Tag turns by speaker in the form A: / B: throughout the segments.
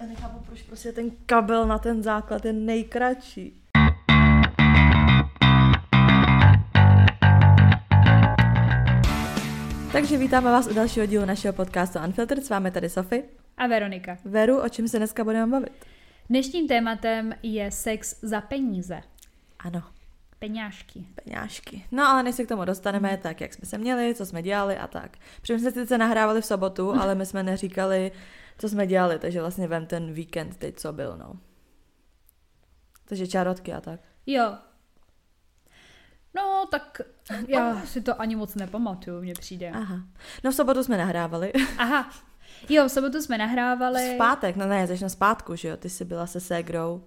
A: Já nechápu, proč prostě ten kabel na ten základ je nejkratší. Takže vítáme vás u dalšího dílu našeho podcastu Unfiltered. S vámi tady Sofy.
B: A Veronika.
A: Veru, o čem se dneska budeme bavit?
B: Dnešním tématem je sex za peníze.
A: Ano,
B: Peňážky.
A: peňážky. No ale než se k tomu dostaneme, tak jak jsme se měli, co jsme dělali a tak. Protože jsme se sice nahrávali v sobotu, ale my jsme neříkali, co jsme dělali, takže vlastně vem ten víkend teď, co byl, no. Takže čárotky a tak.
B: Jo. No, tak já si to ani moc nepamatuju, mně přijde.
A: Aha. No v sobotu jsme nahrávali.
B: Aha. Jo, v sobotu jsme nahrávali.
A: V pátek, no ne, začnu zpátku, že jo, ty jsi byla se ségrou.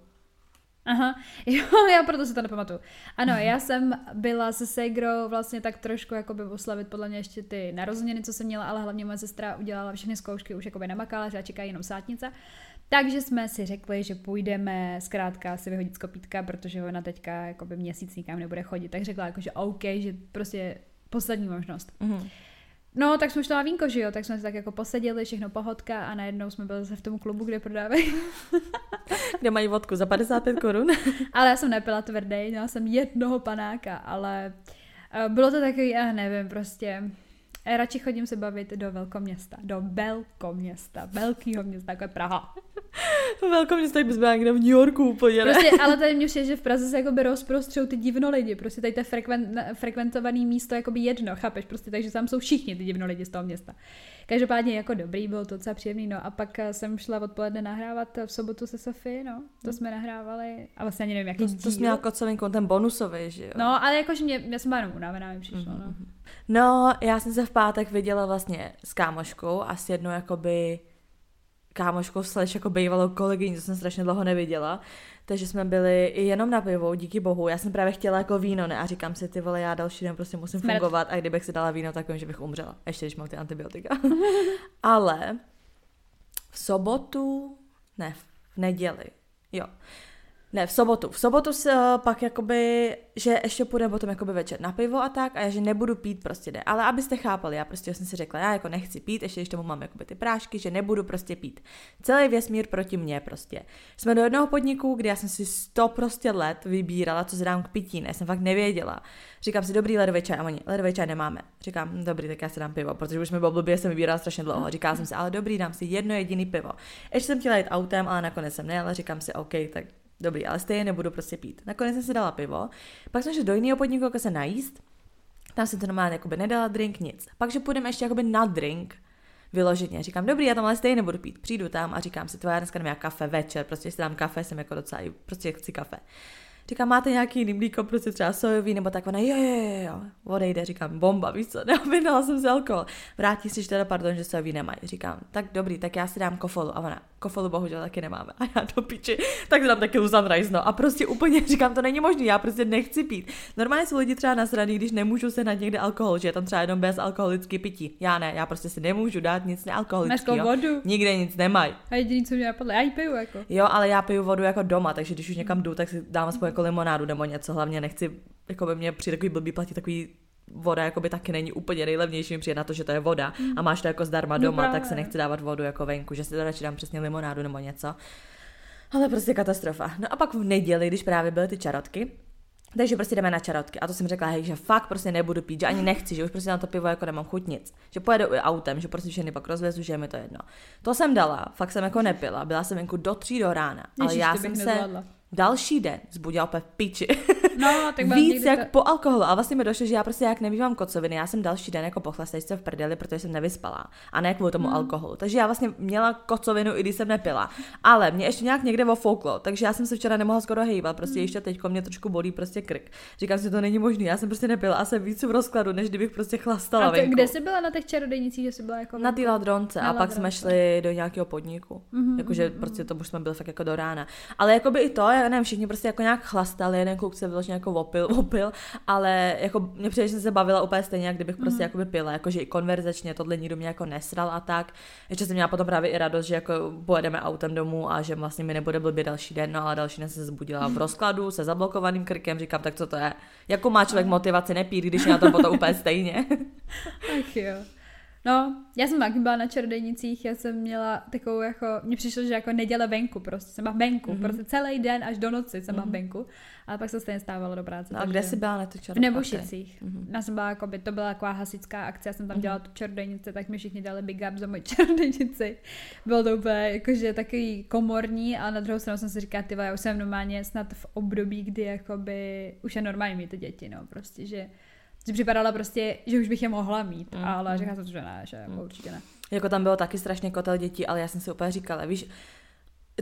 B: Aha, jo, já proto si to nepamatuju. Ano, já jsem byla se Segrou vlastně tak trošku jakoby oslavit podle mě ještě ty narozeniny, co jsem měla, ale hlavně moje sestra udělala všechny zkoušky, už jakoby namakala, že čeká jenom sátnice. Takže jsme si řekli, že půjdeme zkrátka si vyhodit z kopítka, protože ona teďka jakoby měsíc nikam nebude chodit. Tak řekla jako, že OK, že prostě poslední možnost.
A: Mhm.
B: No, tak jsme šli na vínko, že jo, tak jsme si tak jako poseděli, všechno pohodka a najednou jsme byli zase v tom klubu, kde prodávají.
A: Kde mají vodku za 55 korun.
B: ale já jsem nepila tvrdý, měla jsem jednoho panáka, ale eh, bylo to takový, já nevím, prostě eh, radši chodím se bavit do velkoměsta, do velkoměsta, velkýho města, jako je Praha.
A: Velkou město, tak bys byla někde v New Yorku úplně, ne?
B: Prostě, ale tady mě přijde, že v Praze se jakoby rozprostřou ty divno lidi, prostě tady to je frekven, frekventovaný místo jakoby jedno, chápeš, prostě takže tam jsou všichni ty divno lidi z toho města. Každopádně jako dobrý, bylo to docela příjemný, no a pak eh, jsem šla odpoledne nahrávat v sobotu se Sofie, no, to jsme nahrávali a vlastně ani nevím, jaký
A: To, to jsi měla kocovinku, ten bonusový, že jo?
B: No, ale jakože mě, já jsem jenom unavená, mi přišlo, no.
A: No, já jsem se v pátek viděla vlastně s kámoškou a s jednou jakoby kámoškou slash jako bývalou kolegyní, to jsem strašně dlouho neviděla. Takže jsme byli i jenom na pivo, díky bohu. Já jsem právě chtěla jako víno, ne? A říkám si, ty vole, já další den prostě musím
B: Smrt.
A: fungovat a kdybych si dala víno, tak vím, že bych umřela. Ještě když mám ty antibiotika. Ale v sobotu, ne, v neděli, jo. Ne, v sobotu. V sobotu se eh, pak jakoby, že ještě půjdeme potom jakoby večer na pivo a tak a já, že nebudu pít prostě ne. Ale abyste chápali, já prostě jsem si řekla, já jako nechci pít, ještě když tomu mám jakoby ty prášky, že nebudu prostě pít. Celý vesmír proti mně prostě. Jsme do jednoho podniku, kde já jsem si sto prostě let vybírala, co dám k pití, ne, jsem fakt nevěděla. Říkám si, dobrý ledový čaj, a oni, ledový čaj nemáme. Říkám, "Hm, dobrý, tak já si dám pivo, protože už mi bylo blbě, jsem vybírala strašně dlouho. Říkala jsem si, ale dobrý, dám si jedno jediný pivo. Ještě jsem chtěla jít autem, ale nakonec jsem ne, ale říkám si, OK, tak Dobrý, ale stejně nebudu prostě pít. Nakonec jsem si dala pivo, pak jsem šla do jiného podniku jako se najíst, tam jsem to normálně jakoby nedala drink, nic. Pak, že půjdeme ještě jakoby na drink, vyloženě. Říkám, dobrý, já tam ale stejně nebudu pít. Přijdu tam a říkám si, tvoje, já dneska nemám kafe večer, prostě si dám kafe, jsem jako docela, prostě chci kafe. Říkám, máte nějaký jiný mlíko, prostě třeba sojový, nebo tak ona, jo, jo, jo, jo, odejde, říkám, bomba, víš co, neobjednala jsem si alkohol. Vrátí si, že teda, pardon, že sojový nemají. Říkám, tak dobrý, tak já si dám kofolu. A ona, kofolu bohužel taky nemáme. A já do piči, tak dám taky sunrise, no. A prostě úplně říkám, to není možné, já prostě nechci pít. Normálně jsou lidi třeba nasraný, když nemůžu se na někde alkohol, že je tam třeba jenom bezalkoholický pití. Já ne, já prostě si nemůžu dát nic nealkoholického.
B: vodu.
A: Nikde nic nemají.
B: A jediný, co mě napadlo, já ji piju, jako.
A: Jo, ale já piju vodu jako doma, takže když už někam jdu, tak si dám aspoň jako limonádu nebo něco. Hlavně nechci, jako by mě při takový blbý platí takový voda jako by taky není úplně nejlevnější, mi přijde na to, že to je voda a máš to jako zdarma
B: No
A: doma, tak
B: právě.
A: se nechci dávat vodu jako venku, že si to radši dám přesně limonádu nebo něco. Ale prostě katastrofa. No a pak v neděli, když právě byly ty čarotky, takže prostě jdeme na čarotky. A to jsem řekla, hej, že fakt prostě nebudu pít, že ani nechci, že už prostě na to pivo jako nemám chuť nic. Že pojedu i autem, že prostě všechny pak rozvezu, že je mi to jedno. To jsem dala, fakt jsem jako nepila, byla jsem venku do tří do rána. Ale
B: Ježiš,
A: já
B: ty
A: jsem se
B: nezvládla.
A: Další den zbudila úplně v piči.
B: No, tak
A: Víc jak
B: to...
A: po alkoholu. A vlastně mi došlo, že já prostě jak nemývám kocoviny, já jsem další den jako pochlastejce v prdeli, protože jsem nevyspala. A ne kvůli tomu
B: Hmm.
A: alkoholu. Takže já vlastně měla kocovinu, i když jsem nepila. Ale mě ještě nějak někde ofouklo, takže já jsem se včera nemohla skoro hejbat. Prostě
B: Hmm.
A: ještě teď mě trošku bolí prostě krk. Říkám si, to není možné. Já jsem prostě nepila a jsem víc v rozkladu, než kdybych prostě chlastala
B: A to,
A: venku.
B: kde jsi byla na těch čarodejnicích, že jsi byla jako...
A: Na té ladronce a pak jsme šli do nějakého podniku.
B: Mhm,
A: Jakože prostě to už jsme byli fakt jako do rána. Ale jako by i to, já nevím, všichni prostě jako nějak chlastali, jeden kluk se vyloženě jako opil, opil, ale jako mě přijde, že jsem se bavila úplně stejně, jak kdybych prostě jako by pila, jakože i konverzačně tohle nikdo mě jako nesral a tak. Ještě jsem měla potom právě i radost, že jako pojedeme autem domů a že vlastně mi nebude blbě další den, no ale další den se zbudila v rozkladu se zablokovaným krkem, říkám, tak co to je? Jakou má člověk motivaci nepít, když je na tom potom úplně stejně?
B: Ach jo. No, já jsem taky byla na čarodějnicích, já jsem měla takovou jako, mně přišlo, že jako neděle venku prostě, jsem byla venku,
A: Mhm.
B: mm-hmm. prostě celý den až do noci jsem byla
A: Mhm.
B: venku, ale pak se stejně stávalo do práce.
A: No a
B: takže-
A: kde jsi byla na tu
B: V
A: čarodějnici?
B: Nebušicích.
A: Mhm.
B: Já jsem byla jako by, to byla taková hasická akce, já jsem tam
A: Mhm.
B: dělala tu čarodějnici, tak mi všichni dali big up za moji čarodějnici. Bylo to úplně jakože takový komorní a na druhou stranu jsem si říkala, ty já už jsem normálně snad v období, kdy jakoby už je normální mít ty děti, no, prostě, že si připadala prostě, že už bych je mohla mít,
A: Mhm.
B: ale říkala jsem, že ne, že jako
A: Mhm.
B: určitě ne.
A: Jako tam bylo taky strašně kotel dětí, ale já jsem si úplně říkala, víš,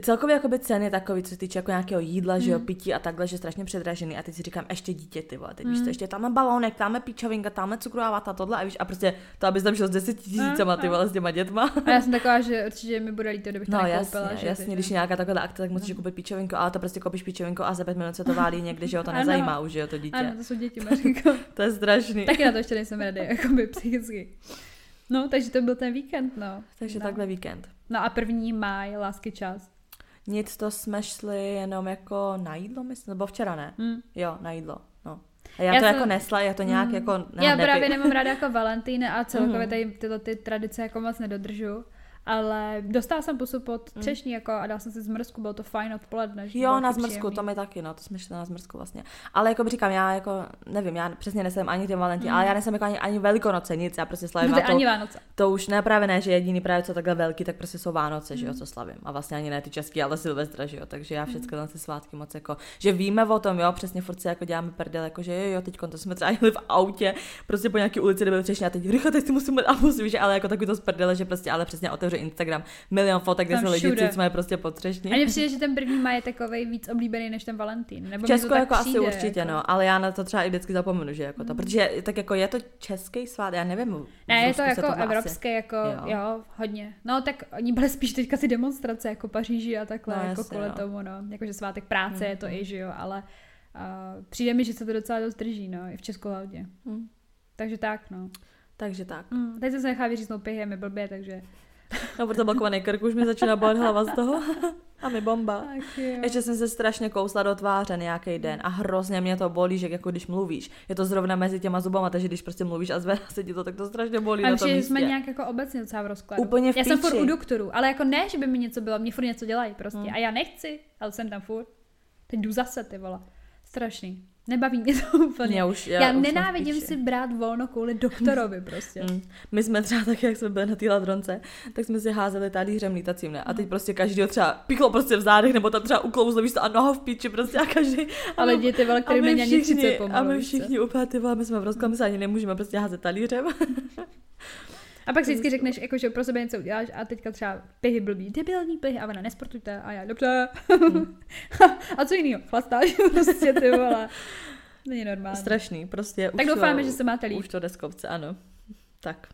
A: celkově jakoby ceny takový, co se týče jako nějakého jídla, že jo,
B: Mm.
A: pití a takhle, že strašně předražený a teď si říkám, ještě dítě, ty vole, teď
B: Mm.
A: víš to, ještě tamhle balónek, tamhle píčovinka, tamhle cukrová vata, tohle a víš, a prostě to, abys tam šel s deseti tisícema, ty vole, s těma dětma.
B: A já jsem taková, že určitě mi bude líto, kdybych to
A: No
B: nekoupila.
A: jasně,
B: že
A: jasně,
B: ty-
A: když je nějaká taková akce, tak musíš
B: No.
A: koupit píčovinku, ale to prostě koupíš píčovinku a za pět minut se to válí někde, že jo, to
B: Ano.
A: nezajímá už, že jo, to dítě.
B: Ano, to jsou děti, Mařinko.
A: To je strašný.
B: Taky na to ještě nejsem ready, jakoby psychicky. No, takže to byl ten víkend, no.
A: Takže
B: no.
A: takhle víkend.
B: No a první máj, lásky čas.
A: Nic, to jsme šli jenom jako na jídlo, myslím, nebo včera ne.
B: Hm.
A: Jo, na jídlo, no. A já,
B: Já
A: to
B: jsem-
A: jako nesla, já to nějak
B: Mm.
A: jako...
B: Já
A: nepij.
B: právě nemám ráda jako Valentín a celkově
A: Mhm.
B: tady tyhle ty tradice jako moc nedodržu. Ale dostala jsem pusu pod
A: Mm.
B: třešní jako a dala jsem si zmrzku, bylo to fajn odpoledne.
A: Jo, na zmrzku,
B: příjemný.
A: to mi taky, no, to jsme šli na zmrzku vlastně. Ale jako říkám, já jako, nevím, já přesně nesem ani ten Valentín,
B: Mm.
A: ale já nesem jako ani, ani Velikonoce, nic, já prostě slavím
B: No, to
A: to,
B: ani Vánoce.
A: to už ne právě ne, že jediný právě co takhle velký, tak prostě jsou Vánoce, že jo,
B: Mm.
A: co slavím. A vlastně ani ne ty český, ale Silvestra, že jo, takže já všechny ty svátky moc jako, že víme o tom, jo, přesně furt jako děláme prdel, jako že jo, jo, teď to jsme třeba jeli v autě, prostě po nějaké ulici, kde byl přesně a teď rychle, teď si musím dát a musím, že ale jako takový to z prdele, že prostě ale přesně otevře Instagram, milion fotek, kde
B: Tam
A: se lidi
B: všude.
A: jsme prostě potřešní.
B: A mně přijde, že ten první maj je takový víc oblíbený než ten Valentín. Nebo
A: V Česku jako asi
B: přijde,
A: určitě,
B: jako.
A: no, ale já na to třeba i vždycky zapomenu, že jako to,
B: Mm.
A: protože tak jako je to český svátek, já nevím.
B: Ne, je to jako
A: asi-
B: evropské, jako
A: Jo.
B: jo. hodně. No tak oni byly spíš teďka ty demonstrace, jako Paříži a takhle,
A: No,
B: jako
A: jasně,
B: kvůli
A: no.
B: tomu, no. Jakože svátek práce
A: Mm,
B: je to
A: mm.
B: i, že jo, ale uh, přijde mi, že se to docela dost drží, no, i v Česku hlavně.
A: Hm,
B: Takže tak, no.
A: Takže tak.
B: Mm, teď jsem se nechá vyříznout pihy, je mi blbě, takže...
A: No, protože blokovaný krk už mi začíná bolet hlava z toho. A mi bomba.
B: Tak.
A: Ještě jsem se strašně kousla do tváře nějaký den a hrozně mě to bolí, že jako když mluvíš. Je to zrovna mezi těma zubama, takže když prostě mluvíš a zvedá se ti to, tak to strašně bolí
B: A
A: na tom
B: že jsme nějak jako obecně docela v rozkladu.
A: Úplně v
B: Já jsem furt
A: píči.
B: u doktorů, ale jako ne, že by mi něco bylo, mě furt něco dělají prostě.
A: Hmm.
B: A já nechci, ale jsem tam furt. Teď jdu zase, ty vole. Strašný. Nebaví mě to úplně.
A: Mě už,
B: Já, já
A: už
B: nenávidím si brát volno kvůli doktorovi prostě.
A: Mm. My jsme třeba tak, jak jsme byli na té ladronce, tak jsme si házeli talířem lítacím, ne? A teď prostě každý třeba piklo prostě v zádech, nebo tam třeba uklouzlo, víš co, a noha v píči prostě a každý.
B: Ale děti, vole, který není ani 30 pomalu,
A: a my všichni úplně ty vole, my jsme v rozkladu, my se ani nemůžeme prostě házet talířem.
B: A pak si vždycky řekneš, jako, že pro sebe něco uděláš a teďka třeba pihy blbý, debilní pihy a ona nesportujte a já, dobře. a co jiného? Chlastáš prostě ty vole. Není normální.
A: Strašný, prostě.
B: Tak
A: už
B: doufáme,
A: to,
B: že se máte líp.
A: Už to jde z kopce, ano. Tak.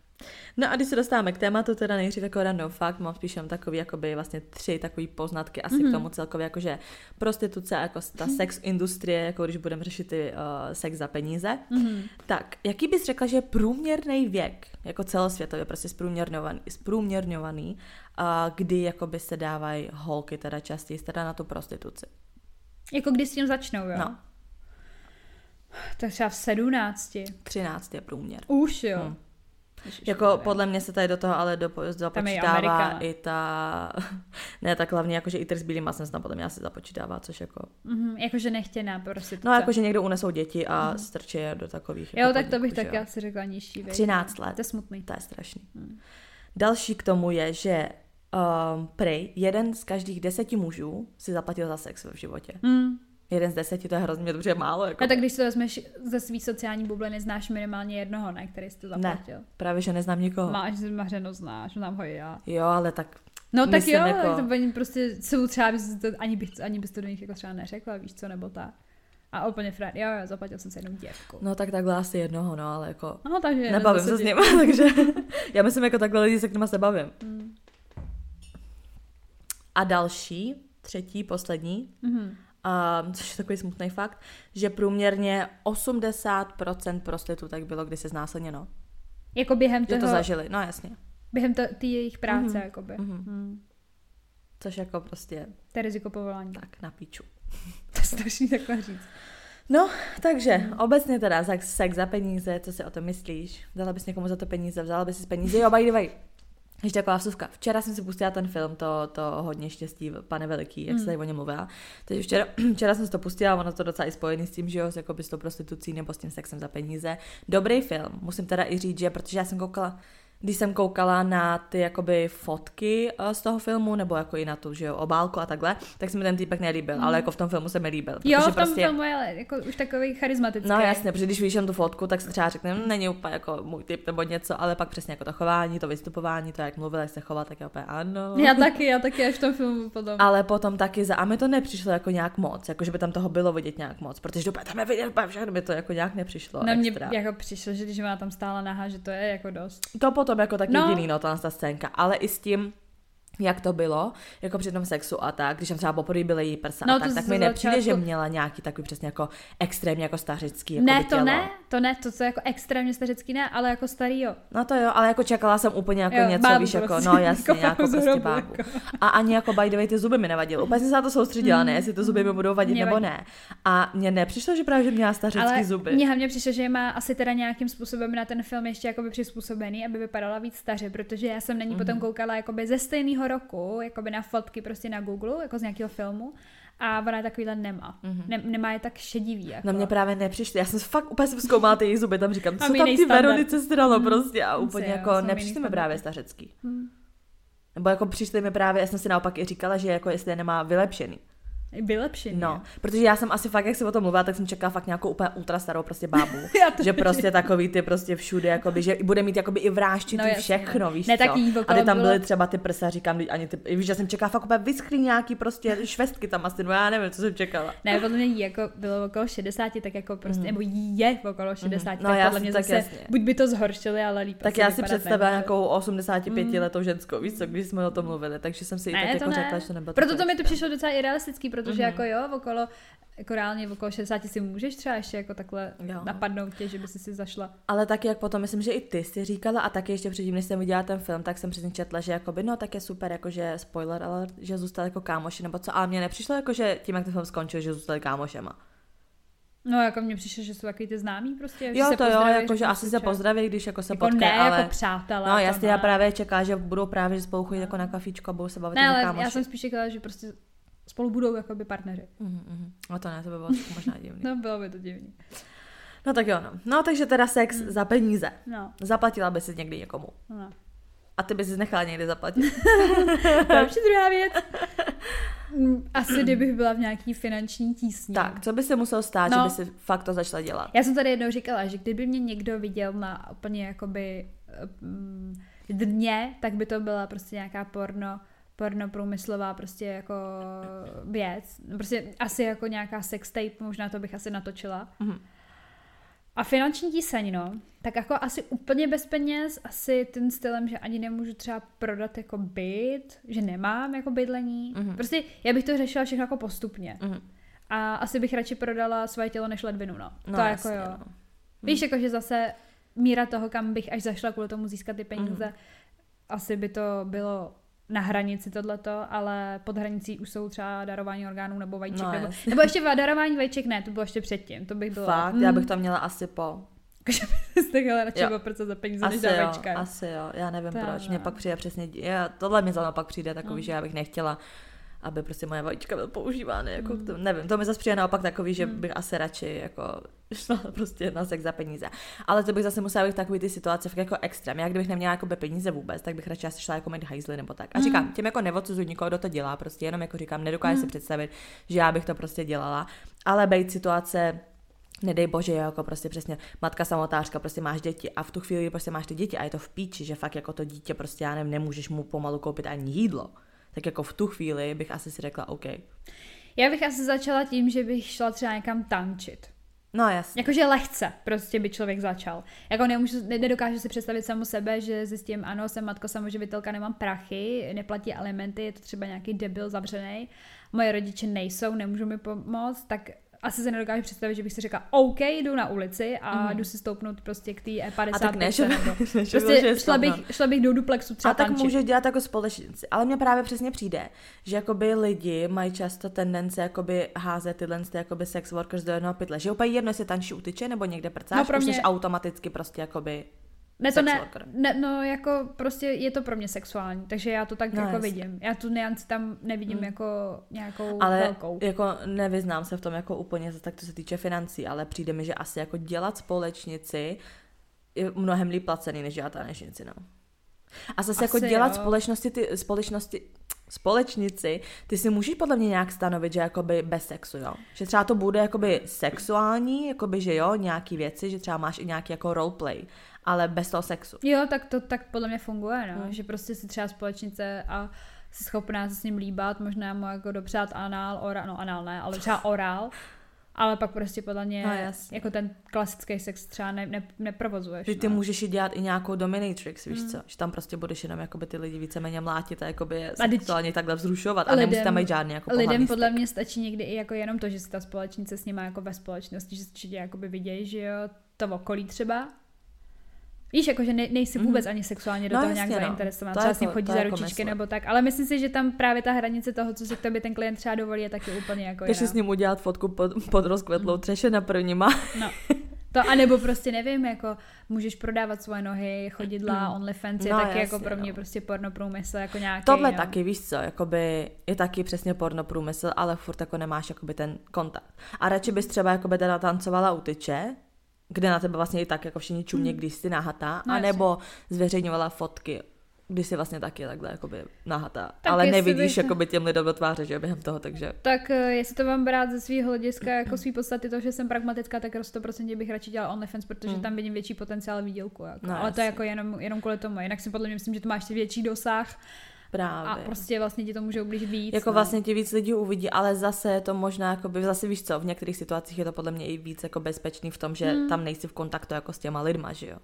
A: No a když se dostáváme k tématu, teda nejdřív jako random fakt, mám spíš jenom takový, jakoby vlastně tři takový poznatky asi
B: Mhm.
A: mm-hmm. k tomu celkově, jakože prostituce, jako ta sex industrie, jako když budeme řešit ty uh, sex za peníze.
B: Mhm.
A: Tak, jaký bys řekla, že je průměrný věk, jako celosvětově prostě zprůměrňovaný, zprůměrňovaný uh, kdy jakoby se dávají holky teda častěji teda na tu prostituci?
B: Jako když s tím začnou, jo?
A: No.
B: Tak třeba v 17.
A: 13 je průměr.
B: Už jo.
A: Hm.
B: Ježiš,
A: Jako
B: Maria.
A: podle mě se tady do toho ale započítává
B: Amerika.
A: i ta, ne tak hlavně jakože i trh s bílým masem se tam podle mě asi započítává, což jako,
B: Mhm, jakože nechtěná prostituce.
A: no jakože někdo unesou děti a
B: Mhm.
A: strčí je do takových
B: Jo,
A: jako
B: tak to bych taky asi řekla nižší. věk.
A: 13 let.
B: To je smutný.
A: To je strašný.
B: Hmm.
A: Další k tomu je, že um, prej jeden z každých deseti mužů si zaplatil za sex v životě.
B: Hmm.
A: Jeden z deseti, to je hrozně dobře málo. Jako
B: A tak když to vezmeš ze svý sociální bubliny, znáš minimálně jednoho, ne, který jsi to zaplatil.
A: Právě, že neznám nikoho.
B: Máš zmařeno, znáš, znám ho i já.
A: Jo, ale tak
B: No tak jo,
A: jako-
B: jako... to prostě jsou třeba, bys to, ani, bych, ani bys to do nich jako třeba neřekla, víš co, nebo tak. A úplně frér, jo, jo, zaplatil jsem se jednou děvku.
A: No tak takhle asi jednoho, no, ale jako
B: No, takže
A: nebavím se s ním, takže já myslím jako takhle lidi, se kterými se bavím.
B: Mm.
A: A další, třetí, poslední,
B: Mhm.
A: A, což je takový smutný fakt, že průměrně 80% prostitutek bylo kdysi znásilněno.
B: Jako během
A: Že
B: toho,
A: to zažili, no jasně.
B: během to, ty jejich práce,
A: Mhm.
B: mm-hmm. jakoby.
A: Mhm.
B: Mm.
A: Což jako prostě
B: To je riziko povolání.
A: tak na píču.
B: To je strašný takhle říct.
A: No, takže obecně teda sex, sex za peníze, co si o tom myslíš? Dala bys někomu za to peníze, vzala bys si peníze, jo, by the way. Ještě taková vsuvka. Včera jsem si pustila ten film, to, to hodně štěstí, pane veliký, jak se tady o něm mluvila. Takže včera, včera jsem si to pustila, ono to docela i spojený s tím, že jo, s, jako s tou prostitucí nebo s tím sexem za peníze. Dobrý film, musím teda i říct, že protože já jsem koukala, když jsem koukala na ty jakoby fotky eh, z toho filmu, nebo jako i na tu, že jo, obálku a takhle, tak se mi ten týpek nelíbil, mm. ale jako v tom filmu se mi líbil.
B: Jo, v tom
A: prostě,
B: filmu je jako už takový charismatický.
A: No jasně, protože když vidíš tu fotku, tak se třeba řekne, "Hm, není úplně jako můj typ nebo něco, ale pak přesně jako to chování, to vystupování, to jak mluvil, jak se chová, tak je úplně ano.
B: Já taky, já taky až v tom filmu potom.
A: Ale potom taky za, a mi to nepřišlo jako nějak moc, jako že by tam toho bylo vidět nějak moc, protože úplně tam je vidět všechno, mi to jako nějak nepřišlo
B: Na mě
A: extra.
B: jako přišlo, že když má tam stála naha, že to je jako dost.
A: To potom jako tak
B: No.
A: jediný, no, ta, ta scénka, ale i s tím, jak to bylo, jako při tom sexu a tak, když tam třeba poprvé byly její prsa
B: No,
A: a
B: to
A: tak, tak mi nepřijde, že
B: začátku-
A: měla nějaký takový přesně jako extrémně jako stařický jako
B: ne, to
A: tělo.
B: ne, to ne, to co jako extrémně stařecký ne, ale jako starý jo.
A: No to jo, ale jako čekala jsem úplně jako
B: Jo,
A: něco,
B: bábu
A: víš, jako,
B: prostě,
A: no jasně,
B: jako
A: jako prostě
B: zhrubu,
A: bábu.
B: jako.
A: A ani jako by the way ty zuby mi nevadily. Úplně jsem se na to soustředila, ne, jestli ty zuby mi budou vadit
B: Mě
A: nebo ne. A mně nepřišlo, že právě, že měla stařický
B: Ale
A: zuby.
B: mně hlavně přišlo, že má asi teda nějakým způsobem na ten film ještě jakoby přizpůsobený, aby vypadala víc staře, protože já jsem na ní
A: Mhm.
B: potom koukala jakoby ze stejného roku, jakoby na fotky prostě na Google, jako z nějakého filmu. A ona je takovýhle nemá. Ne, nemá je tak šedivý. Jako.
A: No mě právě nepřišly. Já jsem fakt úplně jsem zkoumala ty její zuby, tam říkám, co tam ty. Veronice stralo prostě a úplně
B: jo,
A: jako nepřišly mi právě stařecký.
B: Hmm.
A: Nebo jako přišly mi právě, já jsem si naopak i říkala, že jako jestli je nemá vylepšený.
B: Vylepšený.
A: No, protože já jsem asi fakt, jak si o tom mluvila, tak jsem čekala fakt nějakou úplně ultra starou prostě bábu. Že prostě takový ty prostě všude, jakoby, že bude mít jakoby i vráščitý
B: No
A: no, všechno,
B: no.
A: víš
B: Ne,
A: co?
B: tak jí
A: A ty tam
B: bylo-
A: byly třeba ty prsa, říkám, ani ty, víš, že jsem čekala fakt úplně vyschlý nějaký prostě švestky tam asi, no já nevím, co jsem čekala.
B: Ne, podle mě jí jako bylo okolo 60, tak jako prostě, mm. nebo jí je okolo 60,
A: No,
B: tak podle mě
A: tak
B: zase,
A: jasně.
B: buď by to zhoršili, ale líp
A: Tak já si představila nějakou 85 letou ženskou, víš co, když jsme o tom mluvili, takže jsem si i tak jako řekla, že to nebylo
B: Proto to mi to přišlo docela i realistický, protože
A: Mhm.
B: jako jo, okolo, jako reálně okolo 60 si můžeš třeba ještě jako takhle
A: Jo.
B: napadnout tě, že by si si zašla.
A: Ale taky jak potom, myslím, že i ty jsi říkala a taky ještě předtím, než jsem viděla ten film, tak jsem přesně četla, že jakoby, no tak je super, jakože spoiler, ale že zůstali jako kámoši nebo co, ale mně nepřišlo jako, že tím, jak ten film skončil, že zůstali kámošema.
B: No jako mně přišlo, že jsou takový ty známí prostě. že
A: Jo,
B: se
A: to jo, jako, že
B: řeknou
A: asi
B: si
A: se pozdraví, když jako se
B: Jako
A: potkají,
B: ne,
A: ale...
B: jako přátelé.
A: No jasně, já právě čekala, že budou právě že spolu chodit jako na kafičko a budou se bavit
B: Ne,
A: jako
B: ale
A: kámoši.
B: já jsem spíš čekala, že prostě spolu budou jakoby partneři.
A: Mhm, mhm. No to ne, to by bylo možná divný.
B: No, bylo by to divný.
A: No tak jo, no. No takže teda sex za peníze.
B: No,
A: Zaplatila by si někdy někomu.
B: no.
A: A ty bys si nechala někdy zaplatit.
B: Další druhá věc. Mm, Asi kdybych byla v nějaký finanční tísni.
A: tak, co by se muselo stát,
B: No.
A: že by si fakt to začala dělat?
B: Já jsem tady jednou říkala, že kdyby mě někdo viděl na úplně jakoby mm, dně, tak by to byla prostě nějaká porno, porno průmyslová prostě jako věc. Prostě asi jako nějaká sex tape, možná to bych asi natočila.
A: Mhm.
B: A finanční tíseň, no, tak jako asi úplně bez peněz, asi tím stylem, že ani nemůžu třeba prodat jako byt, že nemám jako bydlení.
A: Mhm.
B: Prostě já bych to řešila všechno jako postupně.
A: Mhm.
B: A asi bych radši prodala svoje tělo než ledvinu, no.
A: No
B: to
A: jasně,
B: jako jo.
A: no.
B: Víš, jako že zase míra toho, kam bych až zašla kvůli tomu získat ty peníze,
A: Mhm.
B: asi by to bylo na hranici tohleto, ale pod hranicí už jsou třeba darování orgánů nebo vajíček.
A: No,
B: nebo, nebo ještě darování vajíček ne, to bylo ještě předtím, to bych byla.
A: Fakt, já bych to měla asi po.
B: Že byste chtěla radši
A: Jo.
B: oprce za peníze, než
A: Asi
B: za
A: jo,
B: vajíčka.
A: asi jo, já nevím
B: To
A: proč. Mně pak přijde přesně, já, tohle mi zrovna pak přijde takový,
B: Mm.
A: že já bych nechtěla, aby prostě moje vajíčka byly používány, jako
B: Mm.
A: to, nevím, to mi zase přijde naopak takový, že
B: Mm.
A: bych asi radši jako šla prostě na sex za peníze. Ale to bych zase musela být takový ty situace fakt jako extrém. Já kdybych neměla jako peníze vůbec, tak bych radši asi šla jako mít hajzly nebo tak. A
B: Mm.
A: říkám, tím jako neodsuzuji nikoho, kdo to dělá, prostě jenom jako říkám, nedokážu si
B: Mm.
A: představit, že já bych to prostě dělala, ale být situace nedej bože, jako prostě přesně matka samotářka, prostě máš děti a v tu chvíli prostě máš ty děti a je to v píči, že fakt jako to dítě prostě, já nevím, nemůžeš mu pomalu koupit ani jídlo. Tak jako v tu chvíli bych asi si řekla OK.
B: Já bych asi začala tím, že bych šla třeba někam tančit.
A: No jasně.
B: Jakože lehce prostě by člověk začal. Jako nemůžu, ne- nedokážu si představit samu sebe, že zjistím, ano, jsem matka samoživitelka, nemám prachy, neplatí alimenty, je to třeba nějaký debil zavřený, moje rodiče nejsou, nemůžu mi pomoct, tak asi se nedokážu představit, že bych si řekla, OK, jdu na ulici a
A: Mhm.
B: jdu si stoupnout prostě k té E50.
A: A tak ne, že, ne, že
B: prostě
A: vyloženě
B: šla bych, šla bych do duplexu třeba
A: A tak
B: tančit.
A: můžeš dělat jako společníci. Ale mně právě přesně přijde, že jakoby lidi mají často tendence jakoby házet tyhle ty jakoby sex workers do jednoho pytle. Že úplně jedno, jestli tančí u tyče nebo někde prcáš,
B: No, pro mě-
A: automaticky prostě jakoby
B: Ne, to ne, ne, no jako prostě je to pro mě sexuální, takže já to tak
A: No,
B: jako
A: jasně.
B: vidím. Já tu nianci tam nevidím
A: Mm.
B: jako nějakou
A: ale
B: velkou.
A: jako nevyznám se v tom jako úplně tak, co se týče financí, ale přijde mi, že asi jako dělat společnici je mnohem líp placený, než dělat tanečnici, no. A zase jako
B: Asi
A: dělat
B: jo.
A: společnosti, ty, společnosti, společnici, ty si můžeš podle mě nějak stanovit, že jakoby bez sexu, jo. Že třeba to bude jakoby sexuální, jakoby, že jo, nějaký věci, že třeba máš i nějaký jako roleplay, ale bez toho sexu.
B: Jo, tak to tak podle mě funguje, no.
A: Mm.
B: Že prostě si třeba společnice a jsi schopná se s ním líbat, možná mu jako dopřát anál, orál, no anál ne, ale třeba orál, ale pak prostě podle mě
A: No, jasně.
B: jako ten klasický sex třeba ne, ne, neprovozuješ.
A: Že ty
B: no.
A: můžeš i dělat i nějakou dominatrix, víš
B: Mm.
A: co? Že tam prostě budeš jenom jakoby ty lidi víceméně mlátit a jakoby
B: A
A: sexuálně takhle vzrušovat a
B: lidem-
A: nemusí tam mít žádný jako
B: Lidem podle mě stačí někdy i jako jenom to, že si ta společnice s nima jako ve společnosti, že určitě jakoby vidějí, že jo, to okolí třeba. Víš, jako, že ne, nejsi
A: Mhm.
B: vůbec ani sexuálně do
A: No,
B: toho
A: jasně,
B: nějak
A: no.
B: zainteresovaná. Třeba
A: jako-
B: s ním chodí za
A: jako
B: ručičky
A: myslím.
B: nebo tak, ale myslím si, že tam právě ta hranice toho, co si k tobě ten klient třeba dovolí, je taky úplně jako
A: Jdeš si s ním udělat fotku pod, pod rozkvetlou třeše na prvníma.
B: No. To, anebo prostě nevím, jako můžeš prodávat svoje nohy, chodidla,
A: Mm.
B: OnlyFans je
A: No,
B: taky
A: jasně,
B: jako pro mě
A: no.
B: prostě porno průmysl jako nějaký.
A: Tohle
B: no.
A: taky, víš co, jakoby je taky přesně porno průmysl, ale furt jako nemáš jakoby ten kontakt. A radši bys třeba jakoby teda tancovala u tyče, kde na tebe vlastně i tak jako všichni čumě,
B: Mm.
A: když jsi nahatá,
B: No,
A: anebo zveřejňovala fotky, když jsi vlastně taky takhle jakoby nahatá.
B: Tak
A: ale nevidíš
B: bych-
A: jakoby těm lidem do tváře, že během toho, takže...
B: Tak eh, jestli to mám brát ze svého hlediska jako svý podstaty to, že jsem pragmatická, tak 100% bych radši dělala OnlyFans, protože
A: Mm.
B: tam vidím větší potenciál výdělku. Jako.
A: No,
B: Ale to je
A: jasně.
B: jako jenom, jenom kvůli tomu. Jinak si podle mě myslím, že to máš větší dosah
A: Právě.
B: a prostě vlastně ti to může ublížit víc.
A: Jako
B: no.
A: vlastně ti víc lidí uvidí, ale zase je to možná, jakoby, zase víš co, v některých situacích je to podle mě i víc jako bezpečný v tom, že
B: Hmm.
A: tam nejsi v kontaktu jako s těma lidma, že jo.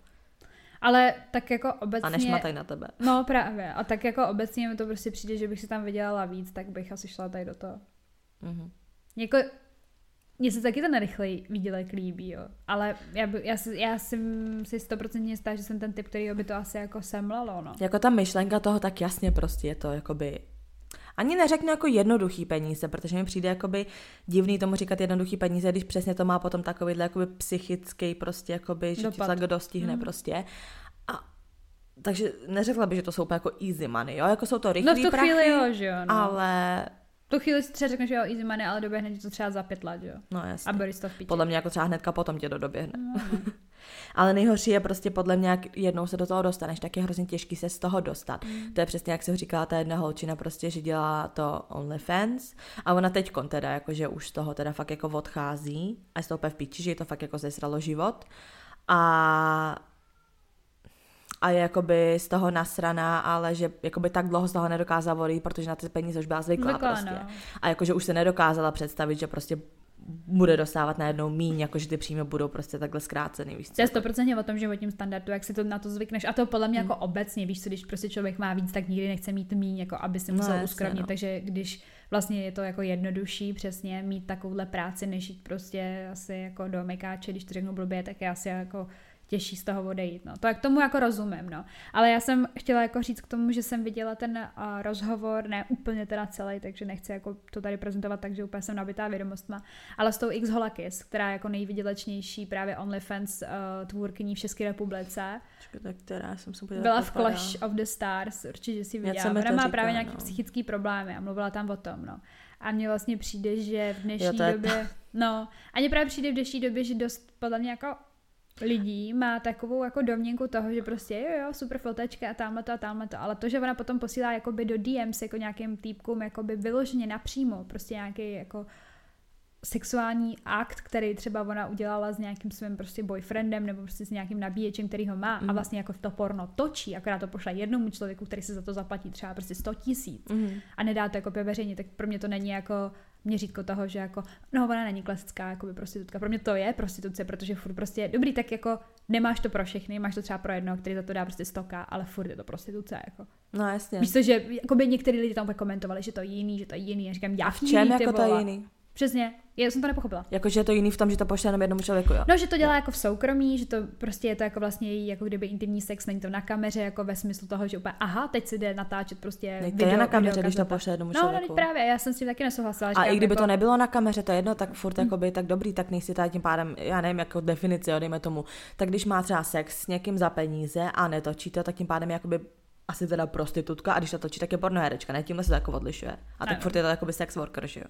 B: Ale tak jako
A: A
B: obecně...
A: nešmataj na tebe.
B: No právě. A tak jako obecně mi to prostě přijde, že bych si tam vydělala víc, tak bych asi šla tady do toho.
A: Mhm.
B: Jako, mně se taky ten rychlej výdělek líbí, jo. Ale já, by, já, si, já jsem si stoprocentně jistá, že jsem ten typ, který by to asi jako semlalo, no.
A: Jako ta myšlenka toho, tak jasně prostě je to jakoby ani neřeknu jako jednoduchý peníze, protože mi přijde jakoby divný tomu říkat jednoduchý peníze, když přesně to má potom takovýhle jakoby psychický prostě jakoby, že ti
B: Dopad.
A: to tak dostihne
B: Mhm.
A: prostě. A takže neřekla bych, že to jsou úplně jako easy money, jo, jako jsou to
B: No
A: rychlý
B: v tu
A: prachy,
B: chvíli jo, že jo, no.
A: ale
B: tu chvíli si třeba řekneš, že jo, easy money, ale doběhne ti to třeba za pět let, jo.
A: no jasně.
B: A Boris to v.
A: Podle mě jako třeba hnedka potom tě to doběhne.
B: No, no.
A: Ale nejhorší je prostě podle mě, jak jednou se do toho dostaneš, tak je hrozně těžký se z toho dostat.
B: Mm.
A: To je přesně, jak jsem říkala, ta jedna holčina prostě, že dělá to OnlyFans a ona teď teda, jakože už z toho teda fakt jako odchází a je to úplně v píči, že jí to fakt jako zesralo život. A a je jakoby z toho nasraná, ale že jakoby tak dlouho z toho nedokázala odejít, protože na ty peníze už byla zvyklá,
B: Zvyklá,
A: prostě.
B: no.
A: A jakože už se nedokázala představit, že prostě bude dostávat najednou míň, jakože ty příjmy budou prostě takhle zkrácený, víš co?
B: To je stoprocentně o tom životním standardu, jak si to na to zvykneš. A to podle mě
A: Hmm.
B: jako obecně, víš co, když prostě člověk má víc, tak nikdy nechce mít míň, jako aby si
A: No,
B: musel
A: jasně,
B: uskromnit.
A: no.
B: Takže když vlastně je to jako jednodušší přesně mít takovouhle práci, než jít prostě asi jako do mekáče, když to řeknu blbě, tak je asi jako těžší z toho odejít. No. To jak tomu jako rozumím, no. Ale já jsem chtěla jako říct k tomu, že jsem viděla ten uh, rozhovor, ne úplně teda celý, takže nechci jako to tady prezentovat tak, že úplně jsem nabitá vědomostma, ale s tou X Holakis, která je jako nejvydělečnější právě OnlyFans uh, tvůrkyní v České republice,
A: tak která jsem se podívala,
B: byla v. Clash of the Stars, určitě si viděla. Ona má právě nějaký
A: no.
B: psychický problémy a mluvila tam o tom, no. A mně vlastně přijde, že v dnešní
A: Jo, je
B: době, no, a mně právě přijde v dnešní době, že dost podle mě jako lidí má takovou jako domněnku toho, že prostě jo, jo, super fotečka a tamhle to a tamhle to, ale to, že ona potom posílá jakoby do DMs jako nějakým týpkům jakoby vyloženě napřímo, prostě nějaký jako sexuální akt, který třeba ona udělala s nějakým svým prostě boyfriendem nebo prostě s nějakým nabíječem, který ho má
A: Mhm.
B: a vlastně jako to porno točí, akorát to pošle jednomu člověku, který se za to zaplatí třeba prostě 100 tisíc
A: Mhm.
B: a nedá to jako veřejně, tak pro mě to není jako měřítko toho, že jako, no ona není klasická jakoby prostitutka. Pro mě to je prostituce, protože furt prostě, dobrý, tak jako nemáš to pro všechny, máš to třeba pro jednoho, který za to dá prostě stoka, ale furt je to prostituce. Jako.
A: No jasně.
B: Víš co, že jakoby některý lidi tam komentovali, že to je jiný, že to je jiný. Já říkám, já
A: v čem jako to je jiný?
B: Přesně, já jsem to nepochopila.
A: Jakože je to jiný v tom, že to pošle jenom jednomu člověku, jo?
B: No, že to dělá jako v soukromí, že to prostě je to jako vlastně její, jako kdyby intimní sex, není to na kameře, jako ve smyslu toho, že úplně, aha, teď si jde natáčet prostě
A: Ne, to
B: video,
A: je na kameře,
B: video
A: když to pošle jednomu
B: No, no,
A: člověku.
B: teď právě, já jsem s tím taky nesouhlasila.
A: A i kdyby
B: jako,
A: to nebylo na kameře, to je jedno, tak furt jakoby, tak dobrý, tak nejsi tady tím pádem, já nevím, jako definici, jo, dejme tomu. Tak když má třeba sex s někým za peníze a netočí to, tak tím pádem je jakoby asi teda prostitutka a když to točí, tak je pornoherečka, ne? Tímhle se to jako odlišuje. A tak
B: Ano.
A: furt je to jakoby sex worker, že jo?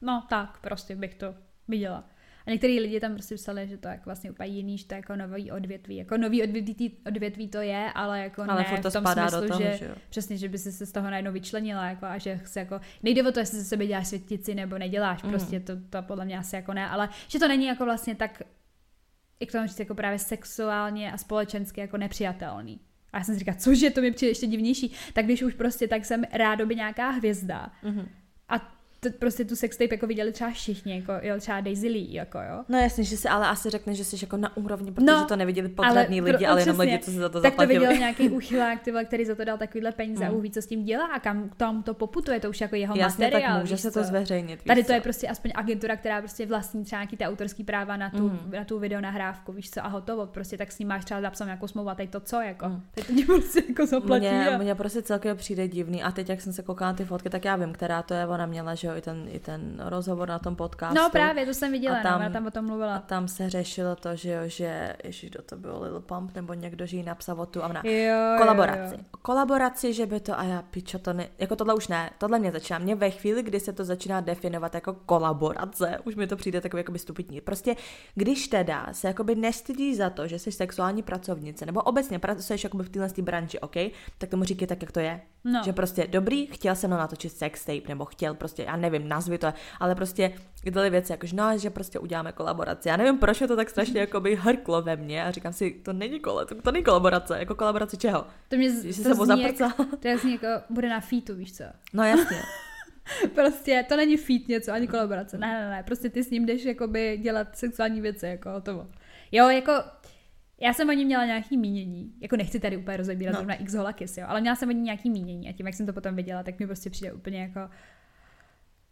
B: No, tak prostě bych to viděla. A některý lidi tam prostě psali, že to je jako vlastně úplně jiný, že to je jako nový odvětví. Jako nový odvětví, odvětví to je, ale jako
A: Ale
B: ne
A: to
B: v tom
A: spadá do
B: smyslu,
A: toho,
B: že,
A: že jo.
B: přesně, že by si se z toho najednou vyčlenila jako, a že se jako, nejde o to, jestli ze sebe děláš světici nebo neděláš,
A: Mhm.
B: prostě to, to podle mě asi jako ne, ale že to není jako vlastně tak, jak to mám říct, jako právě sexuálně a společensky jako nepřijatelný. A já jsem si říkala, cože, to mi přijde ještě divnější. Tak když už prostě, tak jsem rádoby nějaká hvězda.
A: Mhm.
B: A t- prostě tu sextape jako viděli třeba všichni, jako jo, třeba Daisy Lee, jako jo.
A: No jasně, že si ale asi řekne, že jsi jako na úrovni, protože
B: No,
A: to neviděli podřadní
B: pro-
A: lidi,
B: no,
A: ale jenom lidi, co si za to
B: tak to
A: zaplatili.
B: viděl nějaký uchylák, ty vole, který za to dal takovýhle peníze a
A: Hmm.
B: uví, co s tím dělá a kam tam to poputuje, to už jako jeho
A: Jasně,
B: materiál.
A: tak může se to zveřejnit.
B: Tady to
A: co?
B: je prostě aspoň agentura, která prostě vlastní třeba nějaký ty autorský práva na tu,
A: Mhm.
B: na tu videonahrávku, víš co, a hotovo. Prostě tak s ním máš třeba zapsanou nějakou smlouvu a teď to co, jako.
A: Mhm.
B: Teď to prostě jako zaplatí.
A: Mně,
B: a...
A: mně prostě celkově přijde divný a teď, jak jsem se koukala na ty fotky, tak já vím, která to je, ona měla, že jo, i ten, i ten rozhovor na tom podcastu.
B: No právě, to jsem viděla,
A: A tam-
B: no, ona tam o tom
A: A
B: mluvila.
A: tam se řešilo to, že jo, že, ježiš, kdo to byl, Lil Pump, nebo někdo, že jí napsal o tu a ona,
B: Jo, jo,
A: kolaboraci.
B: jo.
A: Kolaboraci, že by to, a já pičo, to ne, jako tohle už ne, tohle mě začíná, mě ve chvíli, kdy se to začíná definovat jako kolaborace, už mi to přijde takový jakoby stupidní. Prostě, když teda se jakoby nestydíš za to, že jsi sexuální pracovnice, nebo obecně pracuješ jakoby v téhle té branži, OK, tak tomu říkej tak, jak to je.
B: No.
A: Že prostě dobrý, chtěl jsem mnou natočit sex tape, nebo chtěl prostě, já nevím, nazvi to, ale prostě tyhle věci, jakože no, že prostě uděláme kolaboraci. Já nevím, proč je to tak strašně jakoby hrklo ve mně a říkám si, to není kole, to, to není kolaborace, jako kolaborace čeho?
B: To mě
A: jsi
B: to
A: sebou
B: zní jak, to je zní jako, bude na featu, víš co.
A: No jasně.
B: Prostě to není feat něco, ani kolaborace. Ne, ne, ne, prostě ty s ním jdeš jakoby dělat sexuální věci, jako hotovo. Jo, jako já jsem o ní měla nějaký mínění, jako nechci tady úplně rozebírat
A: No.
B: no. zrovna X Holakis, jo, ale měla jsem o ní nějaký mínění a tím, jak jsem to potom viděla, tak mi prostě přijde úplně jako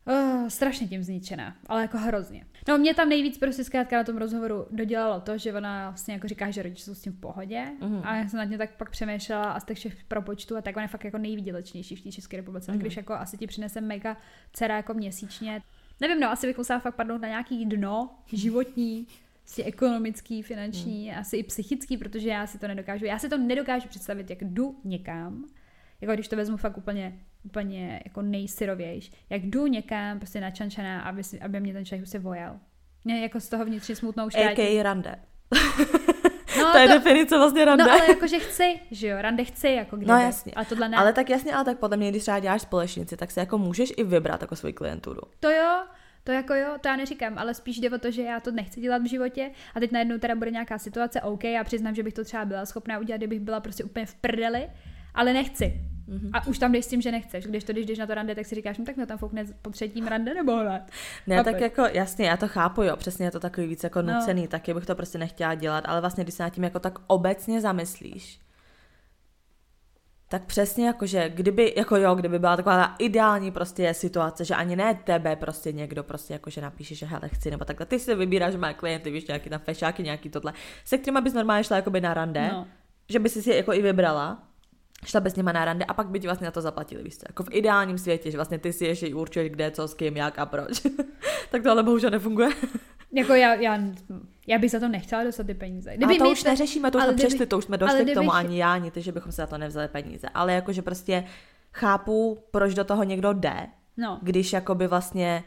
B: Oh, strašně tím zničená, ale jako hrozně. No mě tam nejvíc prostě zkrátka na tom rozhovoru dodělalo to, že ona vlastně jako říká, že rodiče jsou s tím v pohodě
A: Mhm.
B: a já jsem nad ně tak pak přemýšlela a z těch všech propočtů a tak on je fakt jako nejvýdělečnější v té České republice.
A: Mhm.
B: Tak když jako asi ti přinese mega dcera jako měsíčně, nevím no, asi bych musela fakt padnout na nějaký dno životní, prostě ekonomický, finanční, asi i psychický, protože já si to nedokážu. Já si to nedokážu představit, jak jdu někam, jako když to vezmu fakt úplně, úplně jako nejsyrovějš, jak jdu někam prostě načančaná, aby, si, aby mě ten člověk prostě vojal. Mě jako z toho vnitřně smutnou štrátí.
A: A.k.a. rande.
B: No,
A: to je definice vlastně rande.
B: no ale jakože chci, že jo, rande chci, jako kdyby.
A: No, jasně.
B: Ale tohle ne.
A: Ale tak jasně, ale tak podle mě, když třeba děláš společnici, tak se jako můžeš i vybrat jako svoji klienturu.
B: To jo, to jako jo, to já neříkám, ale spíš jde o to, že já to nechci dělat v životě a teď najednou teda bude nějaká situace, OK, já přiznám, že bych to třeba byla schopná udělat, kdybych byla prostě úplně v prdeli, ale nechci.
A: Mhm.
B: A už tam jdeš s tím, že nechceš. Když to když jdeš na to rande, tak si říkáš, no tak mě tam foukne po třetím rande nebo ne.
A: Ne,
B: Chápeš?
A: tak jako jasně, já to chápu, jo, přesně je to takový víc jako
B: No.
A: nucený, taky bych to prostě nechtěla dělat, ale vlastně, když se nad tím jako tak obecně zamyslíš, tak přesně jako, že kdyby, jako jo, kdyby byla taková ta ideální prostě situace, že ani ne tebe prostě někdo prostě jako, že napíše, že hele chci, nebo takhle, ty si vybíráš, že má klienty, víš, nějaký tam fešáky, nějaký tohle, se kterýma bys normálně šla jakoby na rande,
B: No.
A: že by si si je jako i vybrala, šla bez nima na rande a pak by ti vlastně na to zaplatili, víš co? Jako v ideálním světě, že vlastně ty si ještě určuješ, kde, co, s kým, jak a proč. tak to ale bohužel nefunguje.
B: Jako já, já, já bych za to nechtěla dostat ty peníze.
A: Kdyby a to už neřešíme, to už
B: ale
A: jsme
B: kdyby-
A: přešli, to už jsme
B: ale
A: došli k tomu,
B: kdybych-
A: ani já, ani ty, že bychom se za to nevzali peníze. Ale jakože prostě chápu, proč do toho někdo jde,
B: No,
A: když jakoby vlastně